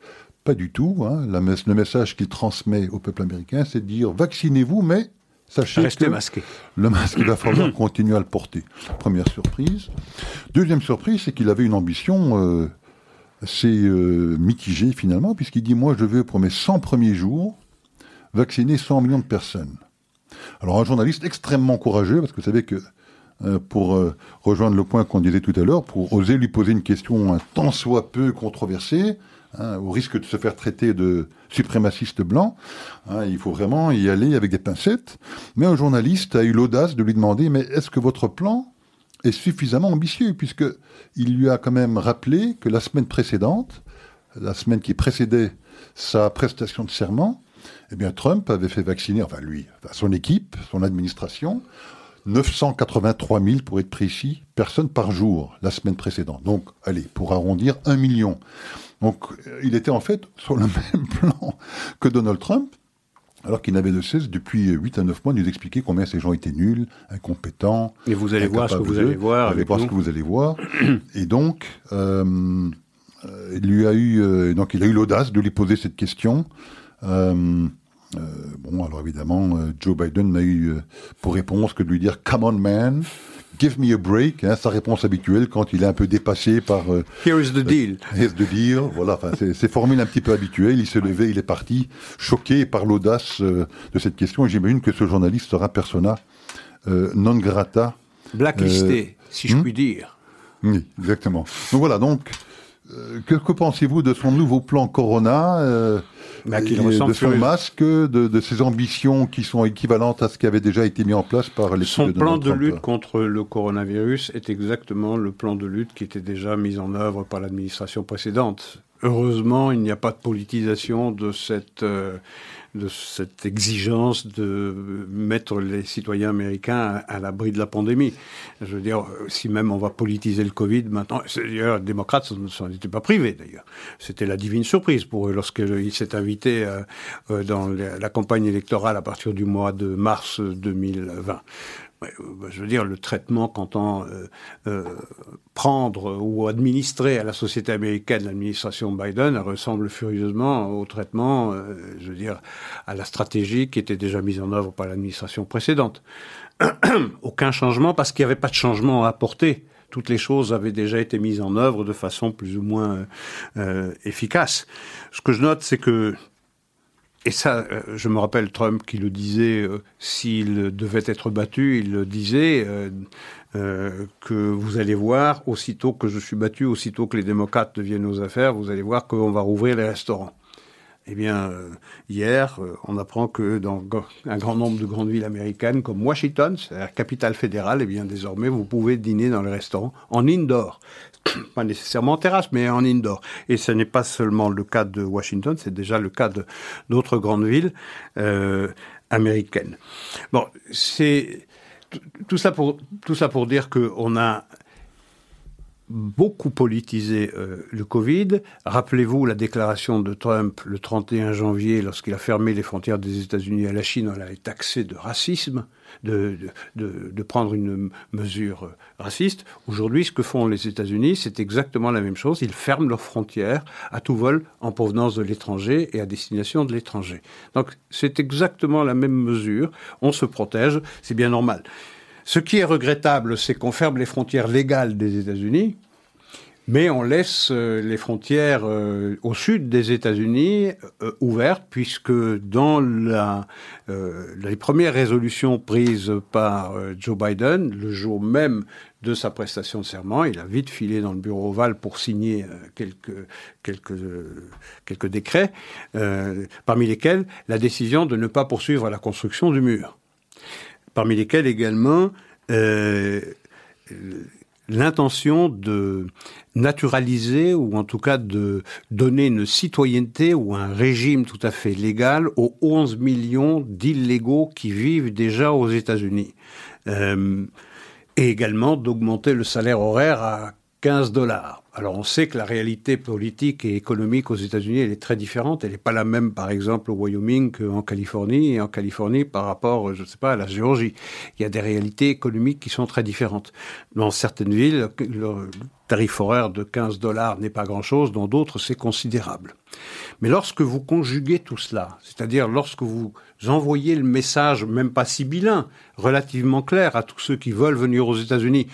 Pas du tout. Hein. le message qu'il transmet au peuple américain, c'est de dire vaccinez-vous, mais sachez que masqué. le masque, il va falloir continuer à le porter. Première surprise. Deuxième surprise, c'est qu'il avait une ambition euh, assez euh, mitigée finalement, puisqu'il dit moi je veux pour mes 100 premiers jours vacciner 100 millions de personnes. Alors un journaliste extrêmement courageux, parce que vous savez que euh, pour rejoindre le point qu'on disait tout à l'heure, pour oser lui poser une question tant soit peu controversée, Hein, au risque de se faire traiter de suprémaciste blanc. Hein, il faut vraiment y aller avec des pincettes. Mais un journaliste a eu l'audace de lui demander mais est-ce que votre plan est suffisamment ambitieux puisque il lui a quand même rappelé que la semaine précédente, la semaine qui précédait sa prestation de serment, eh bien Trump avait fait vacciner, enfin lui, son équipe, son administration, 983 000 pour être précis, personnes par jour la semaine précédente. Donc, allez, pour arrondir, un million. Donc il était en fait sur le même plan que Donald Trump, alors qu'il n'avait de cesse depuis 8 à 9 mois de nous expliquer combien ces gens étaient nuls, incompétents. Et vous allez voir ce que vous allez voir. Vous allez voir ce que vous allez voir. Et donc, euh, il lui a eu, euh, donc il a eu l'audace de lui poser cette question. Euh, euh bon, alors évidemment, euh, Joe Biden n'a eu pour réponse que de lui dire "Come on, man." Give me a break, hein, sa réponse habituelle quand il est un peu dépassé par. Euh, Here is the deal. Here's the deal. Voilà, c'est formule un petit peu habituelle. Il s'est levé, il est parti, choqué par l'audace euh, de cette question. Et j'imagine que ce journaliste sera persona euh, non grata. Blacklisté, si je hmm? puis dire. Oui, exactement. Donc voilà, donc euh, que, pensez-vous de son nouveau plan Corona, euh, bah, de son masque, de, ses ambitions qui sont équivalentes à ce qui avait déjà été mis en place par les Son plan de lutte contre le coronavirus est exactement le plan de lutte qui était déjà mis en œuvre par l'administration précédente. Heureusement, il n'y a pas de politisation de cette, euh, de cette exigence de mettre les citoyens américains à, l'abri de la pandémie. Je veux dire, si même on va politiser le Covid maintenant, d'ailleurs, les démocrates ne s'en étaient pas privés d'ailleurs. C'était la divine surprise pour eux lorsqu'ils s'est invité euh, euh, dans la campagne électorale à partir du mois de mars 2020. Bah, je veux dire, le traitement qu'entend euh, euh, prendre ou administrer à la société américaine l'administration Biden ressemble furieusement au traitement, euh, je veux dire, à la stratégie qui était déjà mise en œuvre par l'administration précédente. Aucun changement parce qu'il n'y avait pas de changement à apporter toutes les choses avaient déjà été mises en œuvre de façon plus ou moins efficace. Ce que je note, c'est que et ça, euh, je me rappelle Trump qui le disait, euh, s'il devait être battu, il le disait, euh, que vous allez voir, aussitôt que je suis battu, aussitôt que les démocrates deviennent aux affaires, vous allez voir qu'on va rouvrir les restaurants. Eh bien, hier, on apprend que dans un grand nombre de grandes villes américaines, comme Washington, c'est la capitale fédérale, eh bien, désormais, vous pouvez dîner dans les restaurants en indoor. pas nécessairement en terrasse, mais en indoor. Et ce n'est pas seulement le cas de Washington, c'est déjà le cas d'autres grandes villes euh, américaines. Bon, c'est tout ça pour tout ça pour dire qu'on a beaucoup politisé euh, le Covid. Rappelez-vous la déclaration de Trump le 31 janvier lorsqu'il a fermé les frontières des États-Unis à la Chine, on l'avait taxé de racisme de, de, de, prendre une mesure raciste. Aujourd'hui, ce que font les États-Unis, c'est exactement la même chose. Ils ferment leurs frontières à tout vol en provenance de l'étranger et à destination de l'étranger. Donc, c'est exactement la même mesure. On se protège, c'est bien normal. Ce qui est regrettable, c'est qu'on ferme les frontières légales des États-Unis, mais on laisse euh, les frontières euh, au sud des États-Unis euh, ouvertes, puisque dans les premières résolutions prises par Joe Biden, le jour même de sa prestation de serment, il a vite filé dans le bureau ovale pour signer quelques décrets, parmi lesquels la décision de ne pas poursuivre la construction du mur. Parmi lesquels également l'intention de naturaliser ou en tout cas de donner une citoyenneté ou un régime tout à fait légal aux 11 millions d'illégaux qui vivent déjà aux États-Unis. Euh, et également d'augmenter le salaire horaire à 15 dollars. Alors on sait que la réalité politique et économique aux États-Unis, elle est très différente. Elle n'est pas la même, par exemple, au Wyoming qu'en Californie, et en Californie par rapport, je ne sais pas, à la Géorgie. Il y a des réalités économiques qui sont très différentes. Dans certaines villes, le tarif horaire de 15 dollars n'est pas grand-chose, dans d'autres, c'est considérable. Mais lorsque vous conjuguez tout cela, c'est-à-dire lorsque vous envoyez le message, même pas sibyllin, relativement clair à tous ceux qui veulent venir aux États-Unis,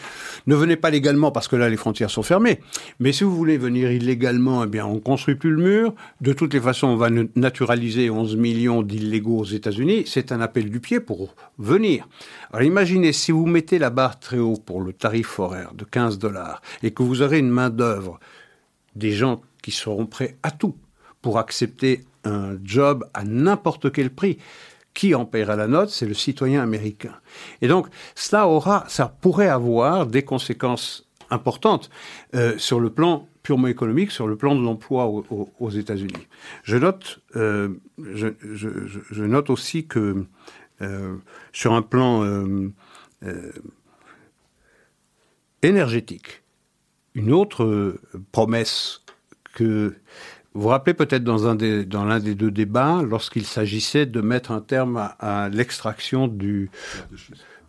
ne venez pas légalement parce que là les frontières sont fermées. Mais si vous voulez venir illégalement, eh bien on construit plus le mur. De toutes les façons, on va naturaliser 11 millions d'illégaux aux États-Unis. C'est un appel du pied pour venir. Alors imaginez si vous mettez la barre très haut pour le tarif horaire de 15 dollars et que vous aurez une main d'œuvre des gens qui seront prêts à tout pour accepter un job à n'importe quel prix. Qui en paiera la note? C'est le citoyen américain. Et donc, cela aura, ça pourrait avoir des conséquences importantes euh, sur le plan purement économique, sur le plan de l'emploi aux, États-Unis. Je note, euh, je, note aussi que euh, sur un plan énergétique, une autre promesse que vous vous rappelez peut-être dans, un des, l'un des deux débats, lorsqu'il s'agissait de mettre un terme à, l'extraction euh,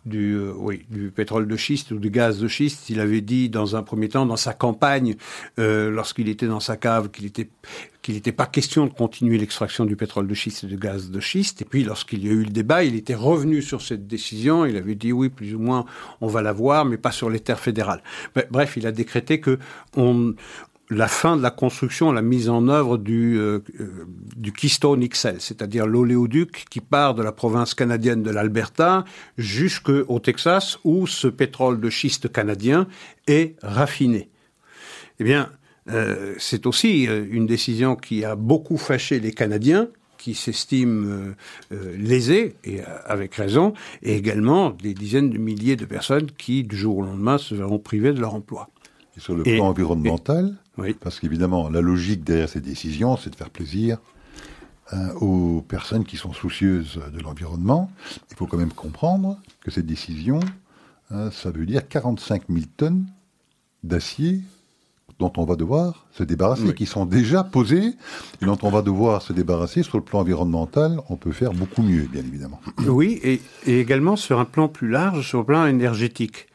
du pétrole de schiste ou du gaz de schiste. Il avait dit dans un premier temps, dans sa campagne, euh, lorsqu'il était dans sa cave, qu'il était qu'il n'était pas question de continuer l'extraction du pétrole de schiste et du gaz de schiste. Et puis, lorsqu'il y a eu le débat, il était revenu sur cette décision. Il avait dit oui, plus ou moins, on va la voir, mais pas sur les terres fédérales. Bref, il a décrété que on, la fin de la construction, la mise en œuvre du, euh, euh, du Keystone XL, c'est-à-dire l'oléoduc qui part de la province canadienne de l'Alberta jusqu'au Texas où ce pétrole de schiste canadien est raffiné. Eh bien, euh, c'est aussi une décision qui a beaucoup fâché les Canadiens qui s'estiment lésés, et avec raison, et également des dizaines de milliers de personnes qui, du jour au lendemain, se verront privées de leur emploi. Et sur le plan environnemental, parce qu'évidemment, la logique derrière ces décisions, c'est de faire plaisir hein, aux personnes qui sont soucieuses de l'environnement. Il faut quand même comprendre que cette décision, hein, ça veut dire 45 000 tonnes d'acier dont on va devoir se débarrasser, qui sont déjà posés et dont on va devoir se débarrasser sur le plan environnemental. On peut faire beaucoup mieux, bien évidemment. Oui, et, et également sur un plan plus large, sur le plan énergétique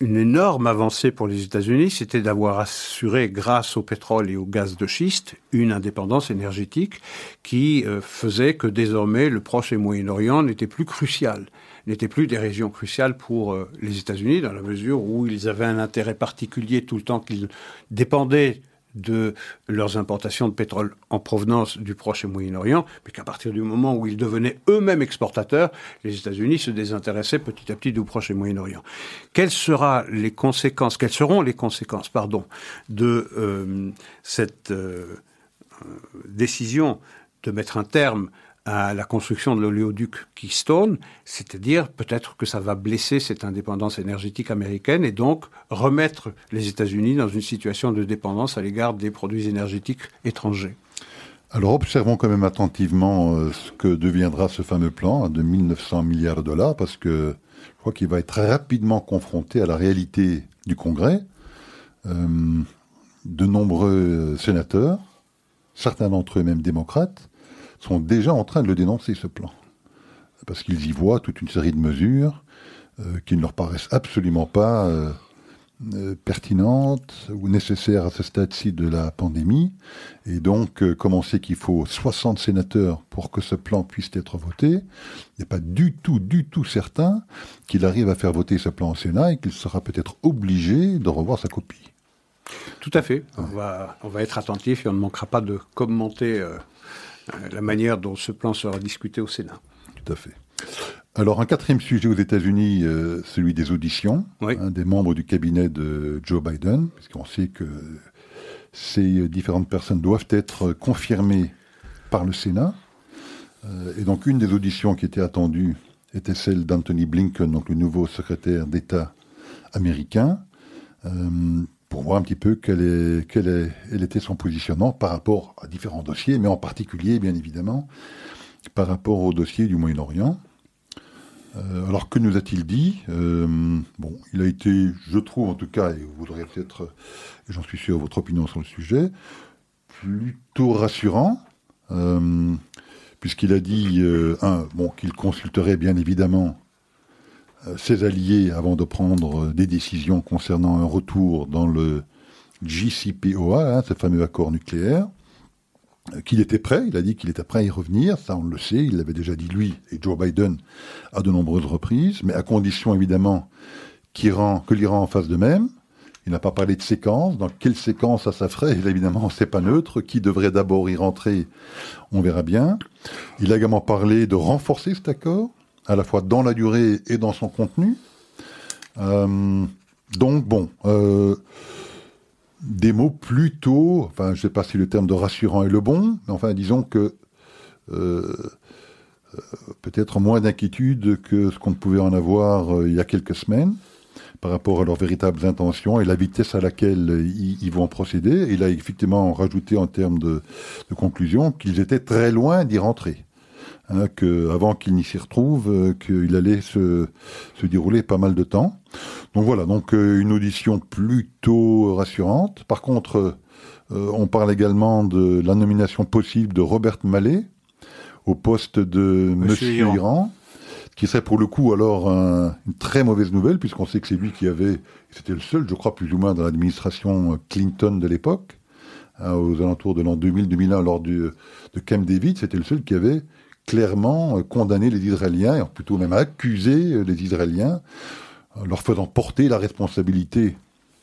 une énorme avancée pour les États-Unis, c'était d'avoir assuré, grâce au pétrole et au gaz de schiste, une indépendance énergétique qui euh, faisait que désormais le Proche et Moyen-Orient n'était plus crucial, n'était plus des régions cruciales pour euh, les États-Unis, dans la mesure où ils avaient un intérêt particulier tout le temps qu'ils dépendaient de leurs importations de pétrole en provenance du Proche et Moyen-Orient, mais qu'à partir du moment où ils devenaient eux-mêmes exportateurs, les États-Unis se désintéressaient petit à petit du Proche et Moyen-Orient. Quelles seront les conséquences de euh, cette euh, décision de mettre un terme à la construction de l'oléoduc Keystone, c'est-à-dire peut-être que ça va blesser cette indépendance énergétique américaine et donc remettre les États-Unis dans une situation de dépendance à l'égard des produits énergétiques étrangers. Alors observons quand même attentivement euh, ce que deviendra ce fameux plan de 1900 milliards de dollars, parce que je crois qu'il va être très rapidement confronté à la réalité du Congrès. Euh, de nombreux sénateurs, certains d'entre eux même démocrates, sont déjà en train de le dénoncer, ce plan. Parce qu'ils y voient toute une série de mesures euh, qui ne leur paraissent absolument pas euh, euh, pertinentes ou nécessaires à ce stade-ci de la pandémie. Et donc, comme on sait qu'il faut 60 sénateurs pour que ce plan puisse être voté, il n'est pas du tout, du tout certain qu'il arrive à faire voter ce plan au Sénat et qu'il sera peut-être obligé de revoir sa copie. Tout à fait. On va, on va être attentif et on ne manquera pas de commenter euh, la manière dont ce plan sera discuté au Sénat. Tout à fait. Alors, un quatrième sujet aux États-Unis, euh, celui des auditions hein, des membres du cabinet de Joe Biden, puisqu'on sait que ces différentes personnes doivent être confirmées par le Sénat. Euh, et donc, une des auditions qui était attendue était celle d'Anthony Blinken, donc le nouveau secrétaire d'État américain pour voir un petit peu quel, était son positionnement par rapport à différents dossiers, mais en particulier, bien évidemment, par rapport au dossier du Moyen-Orient. Euh, alors que nous a-t-il dit? Euh, Bon, il a été, je trouve en tout cas, et vous aurez peut-être, j'en suis sûr, votre opinion sur le sujet, plutôt rassurant, euh, puisqu'il a dit, un, bon, qu'il consulterait bien évidemment ses alliés avant de prendre euh, des décisions concernant un retour dans le JCPOA, hein, ce fameux accord nucléaire, euh, qu'il était prêt, il a dit qu'il était prêt à y revenir, ça on le sait, il l'avait déjà dit lui et Joe Biden à de nombreuses reprises, mais à condition évidemment que l'Iran en fasse de même. Il n'a pas parlé de séquence, dans quelle séquence ça, ça ferait, évidemment c'est pas neutre, qui devrait d'abord y rentrer, on verra bien. Il a également parlé de renforcer cet accord, à la fois dans la durée et dans son contenu. Euh, donc bon, euh, des mots plutôt, enfin je ne sais pas si le terme de rassurant est le bon, mais enfin disons que euh, peut-être moins d'inquiétude que ce qu'on pouvait en avoir il y a quelques semaines par rapport à leurs véritables intentions et la vitesse à laquelle ils, vont procéder. Il a effectivement rajouté en termes de conclusion qu'ils étaient très loin d'y rentrer. Hein, que, avant qu'il n'y s'y retrouve, euh, qu'il allait se, se, dérouler pas mal de temps. Donc voilà, donc euh, une audition plutôt rassurante. Par contre, euh, on parle également de la nomination possible de Robert Mallet au poste de Monsieur, Iran. qui serait pour le coup alors une très mauvaise nouvelle, puisqu'on sait que c'est lui qui avait, c'était le seul, je crois, plus ou moins dans l'administration Clinton de l'époque, hein, aux alentours de l'an 2000-2001, lors du, de Camp David, c'était le seul qui avait clairement euh, condamner les Israéliens, et plutôt même accuser euh, les Israéliens, leur faisant porter la responsabilité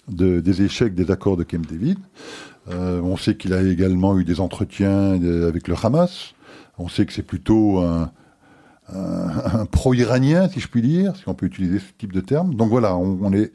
de, des échecs des accords de Camp David. Euh, on sait qu'il a également eu des entretiens avec le Hamas. On sait que c'est plutôt un, pro-iranien, si je puis dire, si on peut utiliser ce type de terme. Donc voilà, on est,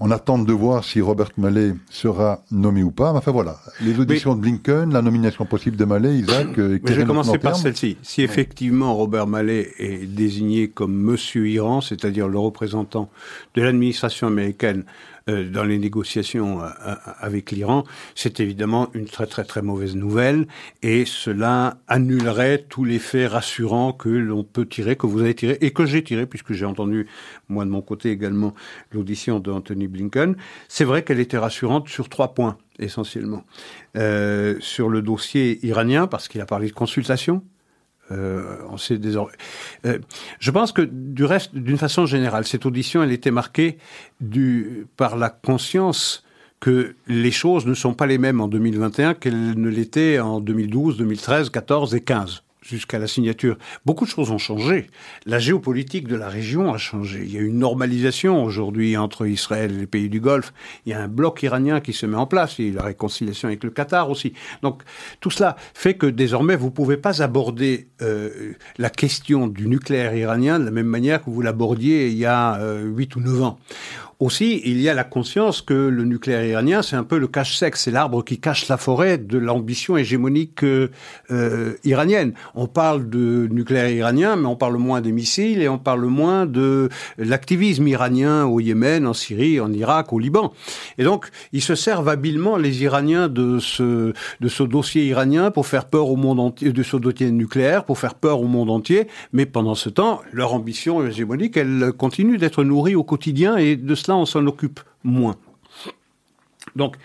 on attend de voir si Robert Mallet sera nommé ou pas. Enfin voilà, les auditions de Blinken, la nomination possible de Mallet, Isaac. Euh, je vais commencer par celle-ci. Si effectivement Robert Mallet est désigné comme Monsieur Iran, c'est-à-dire le représentant de l'administration américaine euh, dans les négociations euh, euh, avec l'Iran, c'est évidemment une très très très mauvaise nouvelle et cela annulerait tous les faits rassurants que l'on peut tirer, que vous avez tiré et que j'ai tiré puisque j'ai entendu moi de mon côté également l'audition d'Anthony Blinken. C'est vrai qu'elle était rassurante sur trois points essentiellement. Euh, sur le dossier iranien, parce qu'il a parlé de consultation, euh, on sait désormais. Euh, je pense que du reste, d'une façon générale, cette audition, elle était marquée du, par la conscience que les choses ne sont pas les mêmes en 2021 qu'elles ne l'étaient en 2012, 2013, 14 et 15. Jusqu'à la signature, beaucoup de choses ont changé. La géopolitique de la région a changé. Il y a une normalisation aujourd'hui entre Israël et les pays du Golfe. Il y a un bloc iranien qui se met en place. Il y a la réconciliation avec le Qatar aussi. Donc tout cela fait que désormais, vous ne pouvez pas aborder euh, la question du nucléaire iranien de la même manière que vous l'abordiez il y a euh, 8 ou 9 ans. Aussi, il y a la conscience que le nucléaire iranien, c'est un peu le cache-sec, c'est l'arbre qui cache la forêt de l'ambition hégémonique euh, euh, iranienne. On parle de nucléaire iranien, mais on parle moins des missiles et on parle moins de l'activisme iranien au Yémen, en Syrie, en Irak, au Liban. Et donc, ils se servent habilement, les Iraniens, de ce, de ce dossier iranien pour faire peur au monde entier, de ce dossier nucléaire, pour faire peur au monde entier. Mais pendant ce temps, leur ambition hégémonique, elle continue d'être nourrie au quotidien et de cela, on s'en occupe moins. Donc,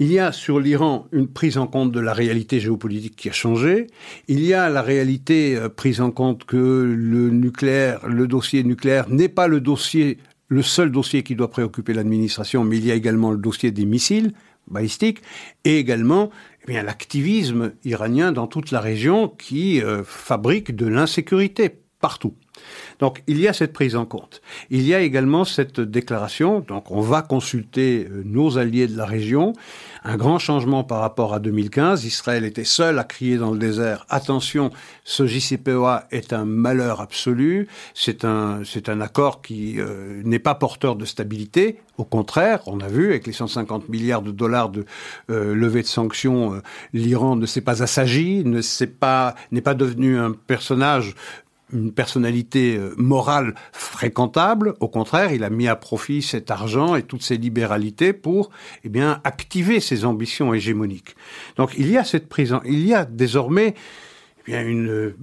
il y a sur l'Iran une prise en compte de la réalité géopolitique qui a changé. Il y a la réalité euh, prise en compte que le nucléaire, le dossier nucléaire n'est pas le dossier, le seul dossier qui doit préoccuper l'administration, mais il y a également le dossier des missiles balistiques et également eh bien l'activisme iranien dans toute la région qui euh, fabrique de l'insécurité partout. Donc il y a cette prise en compte. Il y a également cette déclaration, donc on va consulter euh, nos alliés de la région, un grand changement par rapport à 2015. Israël était seul à crier dans le désert, attention, ce JCPOA est un malheur absolu, c'est un, un accord qui euh, n'est pas porteur de stabilité, au contraire, on a vu avec les 150 milliards de dollars de euh, levée de sanctions, l'Iran ne s'est pas assagi, ne s'est pas, n'est pas devenu un personnage une personnalité euh, morale fréquentable. Au contraire, il a mis à profit cet argent et toutes ces libéralités pour, eh bien, activer ses ambitions hégémoniques. Donc, il y a cette prise, en, il y a désormais, eh bien, une euh,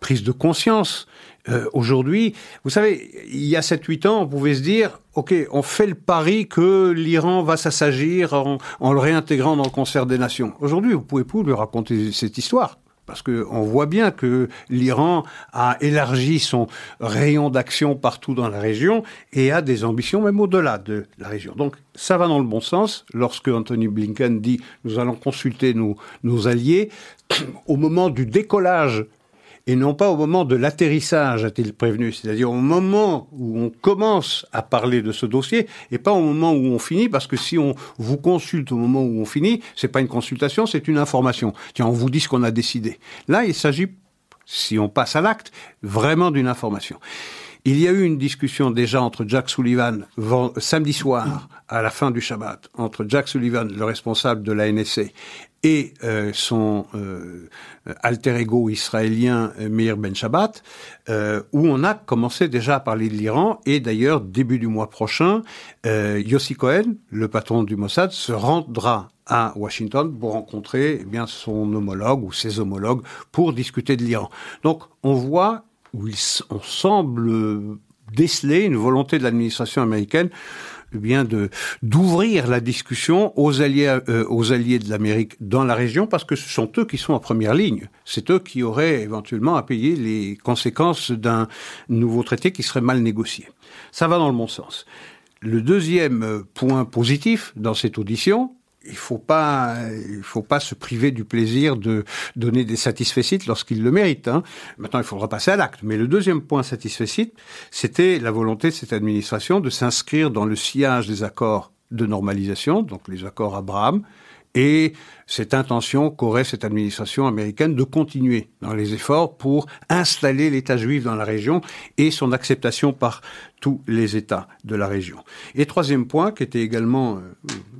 prise de conscience. Euh, Aujourd'hui, vous savez, il y a 7-8 ans, on pouvait se dire, OK, on fait le pari que l'Iran va s'assagir en, en, le réintégrant dans le concert des nations. Aujourd'hui, vous pouvez plus lui raconter cette histoire parce qu'on voit bien que l'Iran a élargi son rayon d'action partout dans la région et a des ambitions même au-delà de la région. Donc ça va dans le bon sens. Lorsque Anthony Blinken dit nous allons consulter nos, nos alliés, au moment du décollage et non pas au moment de l'atterrissage, a-t-il prévenu, c'est-à-dire au moment où on commence à parler de ce dossier et pas au moment où on finit, parce que si on vous consulte au moment où on finit, c'est pas une consultation, c'est une information. Tiens, on vous dit ce qu'on a décidé. Là, il s'agit, si on passe à l'acte, vraiment d'une information. Il y a eu une discussion déjà entre Jack Sullivan samedi soir, à la fin du Shabbat, entre Jack Sullivan, le responsable de la NSA, et euh, son euh, alter ego israélien euh, Meir Ben Shabbat, euh, où on a commencé déjà à parler de l'Iran. Et d'ailleurs, début du mois prochain, euh, Yossi Cohen, le patron du Mossad, se rendra à Washington pour rencontrer eh bien son homologue ou ses homologues pour discuter de l'Iran. Donc, on voit où il, on semble déceler une volonté de l'administration américaine eh bien de d'ouvrir la discussion aux alliés euh, aux alliés de l'Amérique dans la région parce que ce sont eux qui sont en première ligne. C'est eux qui auraient éventuellement à payer les conséquences d'un nouveau traité qui serait mal négocié. Ça va dans le bon sens. Le deuxième point positif dans cette audition, il faut pas, il faut pas se priver du plaisir de donner des satisfaits lorsqu'il le mérite. Hein. Maintenant, il faudra passer à l'acte. Mais le deuxième point satisfait c'était la volonté de cette administration de s'inscrire dans le sillage des accords de normalisation, donc les accords Abraham, et cette intention qu'aurait cette administration américaine de continuer dans les efforts pour installer l'État juif dans la région et son acceptation par tous les États de la région. Et troisième point, qui était également euh,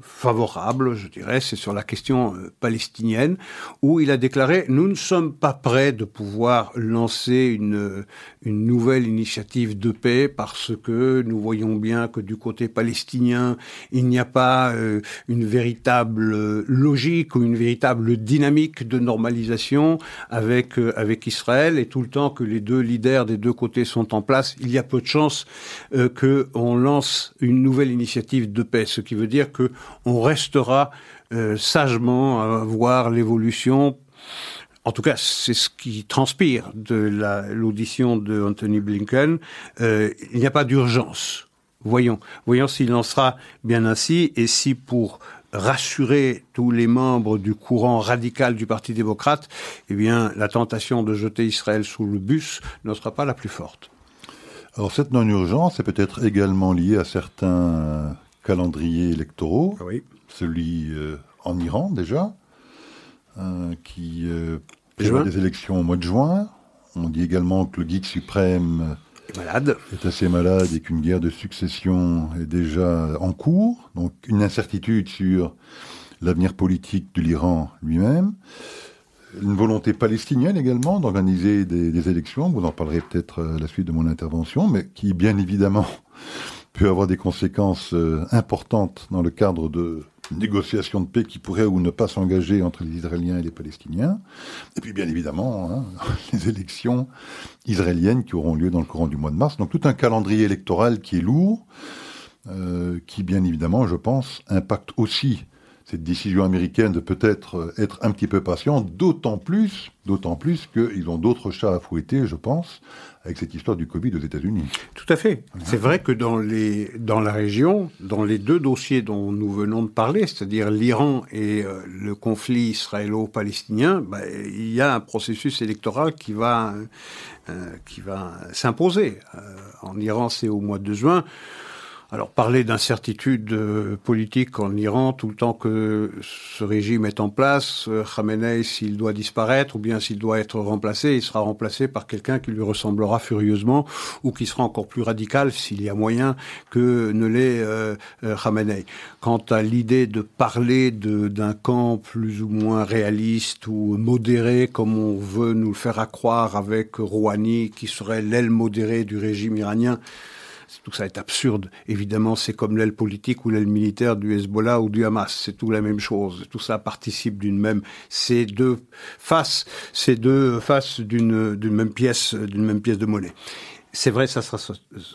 favorable, je dirais, c'est sur la question euh, palestinienne, où il a déclaré nous ne sommes pas prêts de pouvoir lancer une, une nouvelle initiative de paix parce que nous voyons bien que du côté palestinien, il n'y a pas euh, une véritable logique une véritable dynamique de normalisation avec euh, avec Israël et tout le temps que les deux leaders des deux côtés sont en place, il y a peu de chances euh, que on lance une nouvelle initiative de paix, ce qui veut dire que on restera euh, sagement à voir l'évolution en tout cas, c'est ce qui transpire de l'audition de Anthony Blinken. Euh, il n'y a pas d'urgence. Voyons, voyons s'il en sera bien ainsi et si pour rassurer tous les membres du courant radical du Parti démocrate, eh bien, la tentation de jeter Israël sous le bus ne sera pas la plus forte. Alors cette non-urgence est peut-être également liée à certains calendriers électoraux. Oui. Celui euh, en Iran déjà, euh, qui euh, prévoit des élections au mois de juin. On dit également que le guide suprême est malade, est assez malade et qu'une guerre de succession est déjà en cours. Donc une incertitude sur l'avenir politique de l'Iran lui-même. Une volonté palestinienne également d'organiser des, des, élections, vous en parlerez peut-être à la suite de mon intervention, mais qui bien évidemment peut avoir des conséquences euh, importantes dans le cadre de négociations de paix qui pourraient ou ne pas s'engager entre les Israéliens et les Palestiniens. Et puis bien évidemment, hein, les élections israéliennes qui auront lieu dans le courant du mois de mars. Donc tout un calendrier électoral qui est lourd, euh, qui bien évidemment, je pense, impacte aussi cette décision américaine de peut-être être un petit peu patient, d'autant plus, d'autant plus qu'ils ont d'autres chats à fouetter, je pense, avec cette histoire du Covid aux États-Unis. Tout à fait. C'est vrai que dans, les, dans la région, dans les deux dossiers dont nous venons de parler, c'est-à-dire l'Iran et euh, le conflit israélo-palestinien, bah, il y a un processus électoral qui va, euh, qui va s'imposer. Euh, en Iran, c'est au mois de juin. Alors parler d'incertitude euh, politique en Iran tout le temps que ce régime est en place, euh, Khamenei s'il doit disparaître ou bien s'il doit être remplacé, il sera remplacé par quelqu'un qui lui ressemblera furieusement ou qui sera encore plus radical s'il y a moyen que ne l'est euh, Khamenei. Quant à l'idée de parler d'un camp plus ou moins réaliste ou modéré comme on veut nous le faire accroire avec Rouhani qui serait l'aile modérée du régime iranien, tout ça est absurde. Évidemment, c'est comme l'aile politique ou l'aile militaire du Hezbollah ou du Hamas. C'est tout la même chose. Tout ça participe d'une même, c'est deux faces, c'est deux faces d'une, même pièce, d'une même pièce de monnaie. C'est vrai, ça sera,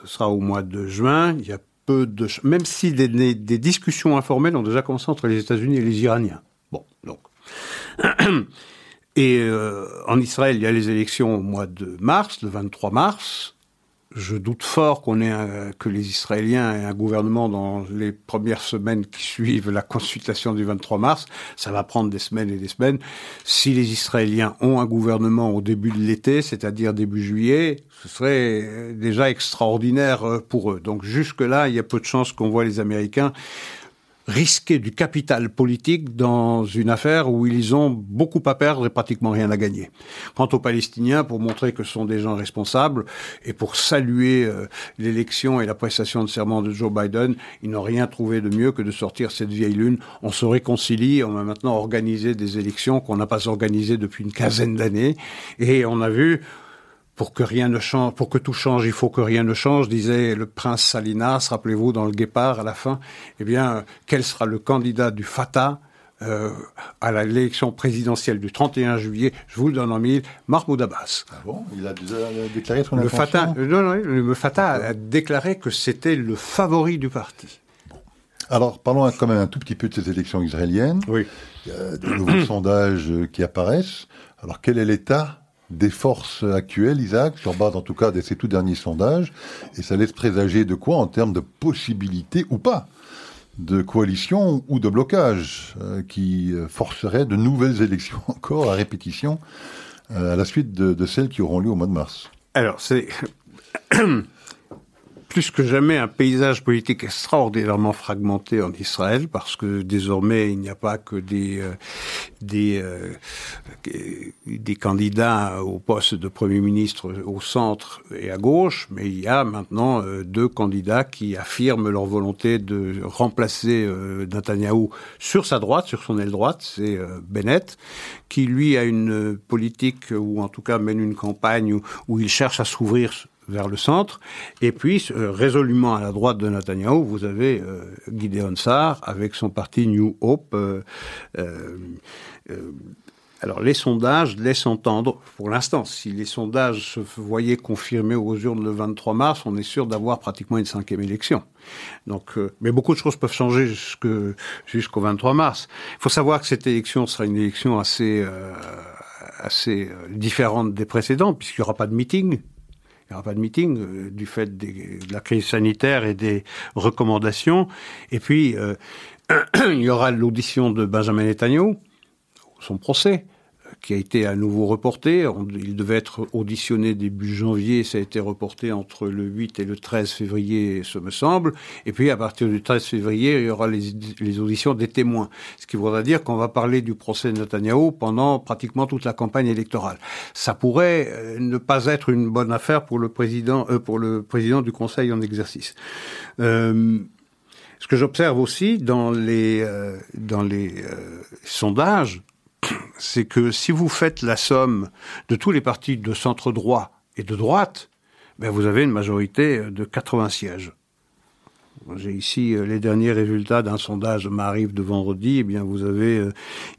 sera au mois de juin. Il y a peu de, même si des, des discussions informelles ont déjà commencé entre les États-Unis et les Iraniens. Bon, donc. Et euh, en Israël, il y a les élections au mois de mars, le 23 mars je doute fort qu'on ait que les Israéliens aient un gouvernement dans les premières semaines qui suivent la consultation du 23 mars. Ça va prendre des semaines et des semaines. Si les Israéliens ont un gouvernement au début de l'été, c'est-à-dire début juillet, ce serait déjà extraordinaire euh, pour eux. Donc jusque-là, il y a peu de chances qu'on voit les Américains risquer du capital politique dans une affaire où ils ont beaucoup à perdre et pratiquement rien à gagner. Quant aux Palestiniens, pour montrer que ce sont des gens responsables et pour saluer euh, l'élection et la prestation de serment de Joe Biden, ils n'ont rien trouvé de mieux que de sortir cette vieille lune. On se réconcilie, on a maintenant organisé des élections qu'on n'a pas organisées depuis une quinzaine d'années et on a vu pour que rien ne change, pour que tout change, il faut que rien ne change, disait le prince Salinas, rappelez-vous, dans le Guépard, à la fin. Eh bien, quel sera le candidat du Fatah euh, à l'élection présidentielle du 31 juillet, je vous le donne en mille, Mahmoud Abbas. Ah bon? Il a déclaré son le Fatah, non, non, le Fatah a déclaré que c'était le favori du parti. Alors, parlons quand même un tout petit peu de ces élections israéliennes. Oui. Il y a de nouveaux sondages qui apparaissent. Alors, quel est l'état des forces actuelles, Isaac, sur base en tout cas de ces tout derniers sondages, et ça laisse présager de quoi en termes de possibilités ou pas de coalition ou de blocage euh, qui forcerait de nouvelles élections encore à répétition euh, à la suite de, de, celles qui auront lieu au mois de mars. Alors c'est plus que jamais un paysage politique extraordinairement fragmenté en Israël, parce que désormais il n'y a pas que des euh, des euh, des candidats au poste de premier ministre au centre et à gauche, mais il y a maintenant euh, deux candidats qui affirment leur volonté de remplacer Netanyahu sur sa droite, sur son aile droite, c'est Bennett, qui lui a une politique ou en tout cas mène une campagne où il cherche à s'ouvrir vers le centre. Et puis, euh, résolument à la droite de Netanyahu, vous avez euh, Gideon Sar avec son parti New Hope. Euh, euh, alors, les sondages laissent entendre, pour l'instant, si les sondages se voyaient confirmés aux urnes le 23 mars, on est sûr d'avoir pratiquement une cinquième élection. Donc, mais beaucoup de choses peuvent changer jusqu'au 23 mars. Il faut savoir que cette élection sera une élection assez assez différente des précédentes, puisqu'il n'y aura pas de meeting, il n'y aura pas de meeting euh, du fait de la crise sanitaire et des recommandations. Et puis, euh, il y aura l'audition de Benjamin Netanyahu, son procès qui a été à nouveau reporté. Il devait être auditionné début janvier, ça a été reporté entre le 8 et le 13 février, ce me semble. Et puis à partir du 13 février, il y aura les, auditions des témoins. Ce qui voudra dire qu'on va parler du procès de Netanyahu pendant pratiquement toute la campagne électorale. Ça pourrait euh, ne pas être une bonne affaire pour le président, euh, pour le président du Conseil en exercice. Euh, ce que j'observe aussi dans les, dans les sondages, c'est que si vous faites la somme de tous les partis de centre droit et de droite, ben vous avez une majorité de 80 sièges. J'ai ici euh, les derniers résultats d'un sondage m'arrive de vendredi. Eh bien, vous avez euh,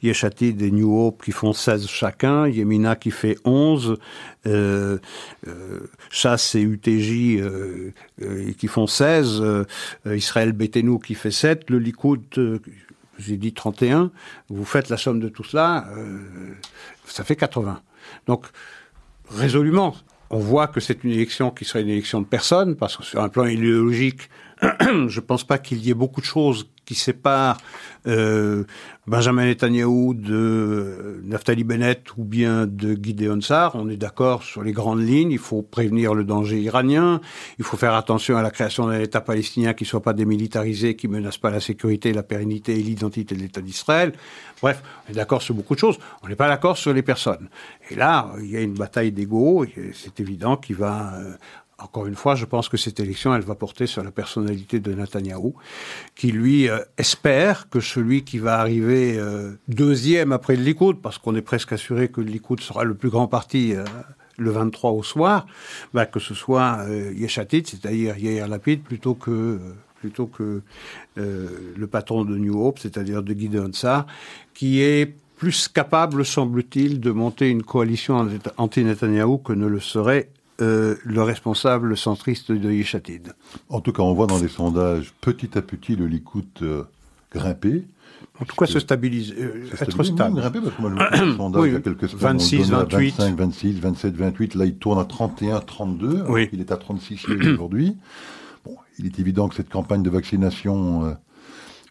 Yeshatid et New Hope qui font 16 chacun, Yemina qui fait 11, euh, euh, Chasse et UTJ euh, qui font 16, Israël Betenu qui fait 7, le Likoud j'ai dit 31, vous faites la somme de tout cela, euh, ça fait 80. Donc, résolument, on voit que c'est une élection qui serait une élection de personne, parce que sur un plan idéologique, je ne pense pas qu'il y ait beaucoup de choses qui séparent euh, Benjamin Netanyahu de Naftali Bennett ou bien de Gideon Sar. On est d'accord sur les grandes lignes. Il faut prévenir le danger iranien. Il faut faire attention à la création d'un État palestinien qui soit pas démilitarisé, qui menace pas la sécurité, la pérennité et l'identité de l'État d'Israël. Bref, on est d'accord sur beaucoup de choses. On n'est pas d'accord sur les personnes. Et là, il y a une bataille d'ego. C'est évident qu'il va euh, encore une fois, je pense que cette élection, elle va porter sur la personnalité de Netanyahou, qui lui euh, espère que celui qui va arriver euh, deuxième après le Likoud, parce qu'on est presque assuré que le Likoud sera le plus grand parti euh, le 23 au soir, bah, que ce soit Yeshatit, c'est-à-dire Yair Lapid, plutôt que plutôt que le patron de New Hope, c'est-à-dire de Gideon Sar, qui est plus capable, semble-t-il, de monter une coalition anti-Netanyahou que ne le serait euh, le responsable centriste de Yeshatid. En tout cas, on voit dans les sondages petit à petit le Likoud euh, grimper. En tout cas, se stabiliser, euh, être stable. Grimper, parce que moi, le sondage, il y a quelques semaines, 26, 28. 25, 26, 27, 28. Là, il tourne à 31, 32. Oui. Il est à 36 aujourd'hui. Bon, il est évident que cette campagne de vaccination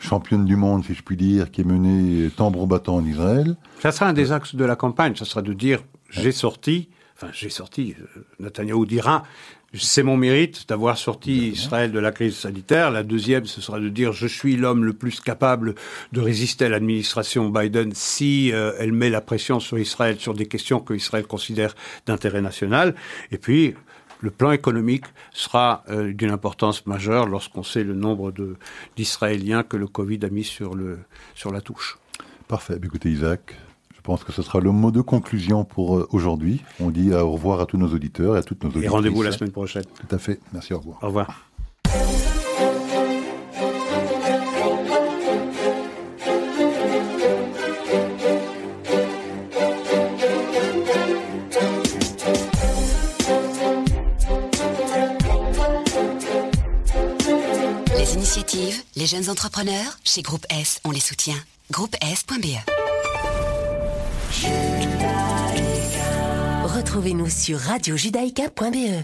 championne du monde, si je puis dire, qui est menée tambour battant en Israël. Ça sera un des axes de la campagne. Ça sera de dire, j'ai sorti enfin j'ai sorti, euh, Netanyahu dira, c'est mon mérite d'avoir sorti Israël de la crise sanitaire. La deuxième, ce sera de dire je suis l'homme le plus capable de résister à l'administration Biden si euh, elle met la pression sur Israël sur des questions que Israël considère d'intérêt national. Et puis, le plan économique sera euh, d'une importance majeure lorsqu'on sait le nombre d'Israéliens que le Covid a mis sur, le, sur la touche. Parfait. Écoutez, Isaac, pense que ce sera le mot de conclusion pour euh, aujourd'hui. On dit au revoir à tous nos auditeurs et à toutes nos auditrices. Et rendez-vous la semaine prochaine. Tout à fait. Merci, au revoir. Au revoir. Les initiatives, les jeunes entrepreneurs, chez Groupe S, on les soutient. Groupe S.be Retrouvez-nous sur radiojudaïka.be.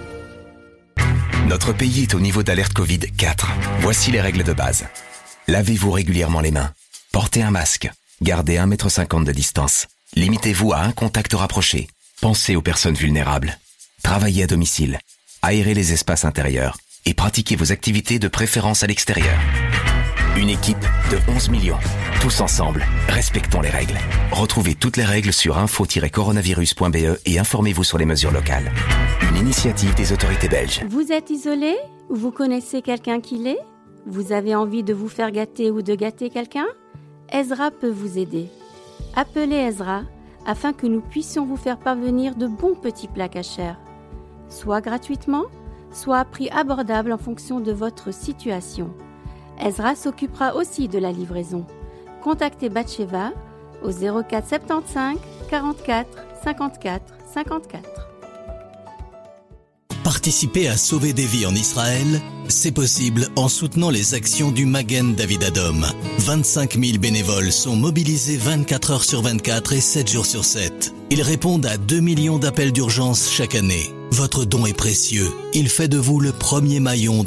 Notre pays est au niveau d'alerte Covid 4. Voici les règles de base. Lavez-vous régulièrement les mains. Portez un masque. Gardez 1,50 m de distance. Limitez-vous à un contact rapproché. Pensez aux personnes vulnérables. Travaillez à domicile. Aérez les espaces intérieurs. Et pratiquez vos activités de préférence à l'extérieur. Une équipe de 11 millions. Tous ensemble, respectons les règles. Retrouvez toutes les règles sur info-coronavirus.be et informez-vous sur les mesures locales. Une initiative des autorités belges. Vous êtes isolé ou vous connaissez quelqu'un qui l'est? Vous avez envie de vous faire gâter ou de gâter quelqu'un? Ezra peut vous aider. Appelez Ezra afin que nous puissions vous faire parvenir de bons petits plats cachers, soit gratuitement, soit à prix abordable en fonction de votre situation. Ezra s'occupera aussi de la livraison. Contactez Batcheva au 04 75 44 54 54. Participer à sauver des vies en Israël, c'est possible en soutenant les actions du Magen David Adom. 25 000 bénévoles sont mobilisés 24 heures sur 24 et 7 jours sur 7. Ils répondent à 2 millions d'appels d'urgence chaque année. Votre don est précieux. Il fait de vous le premier maillon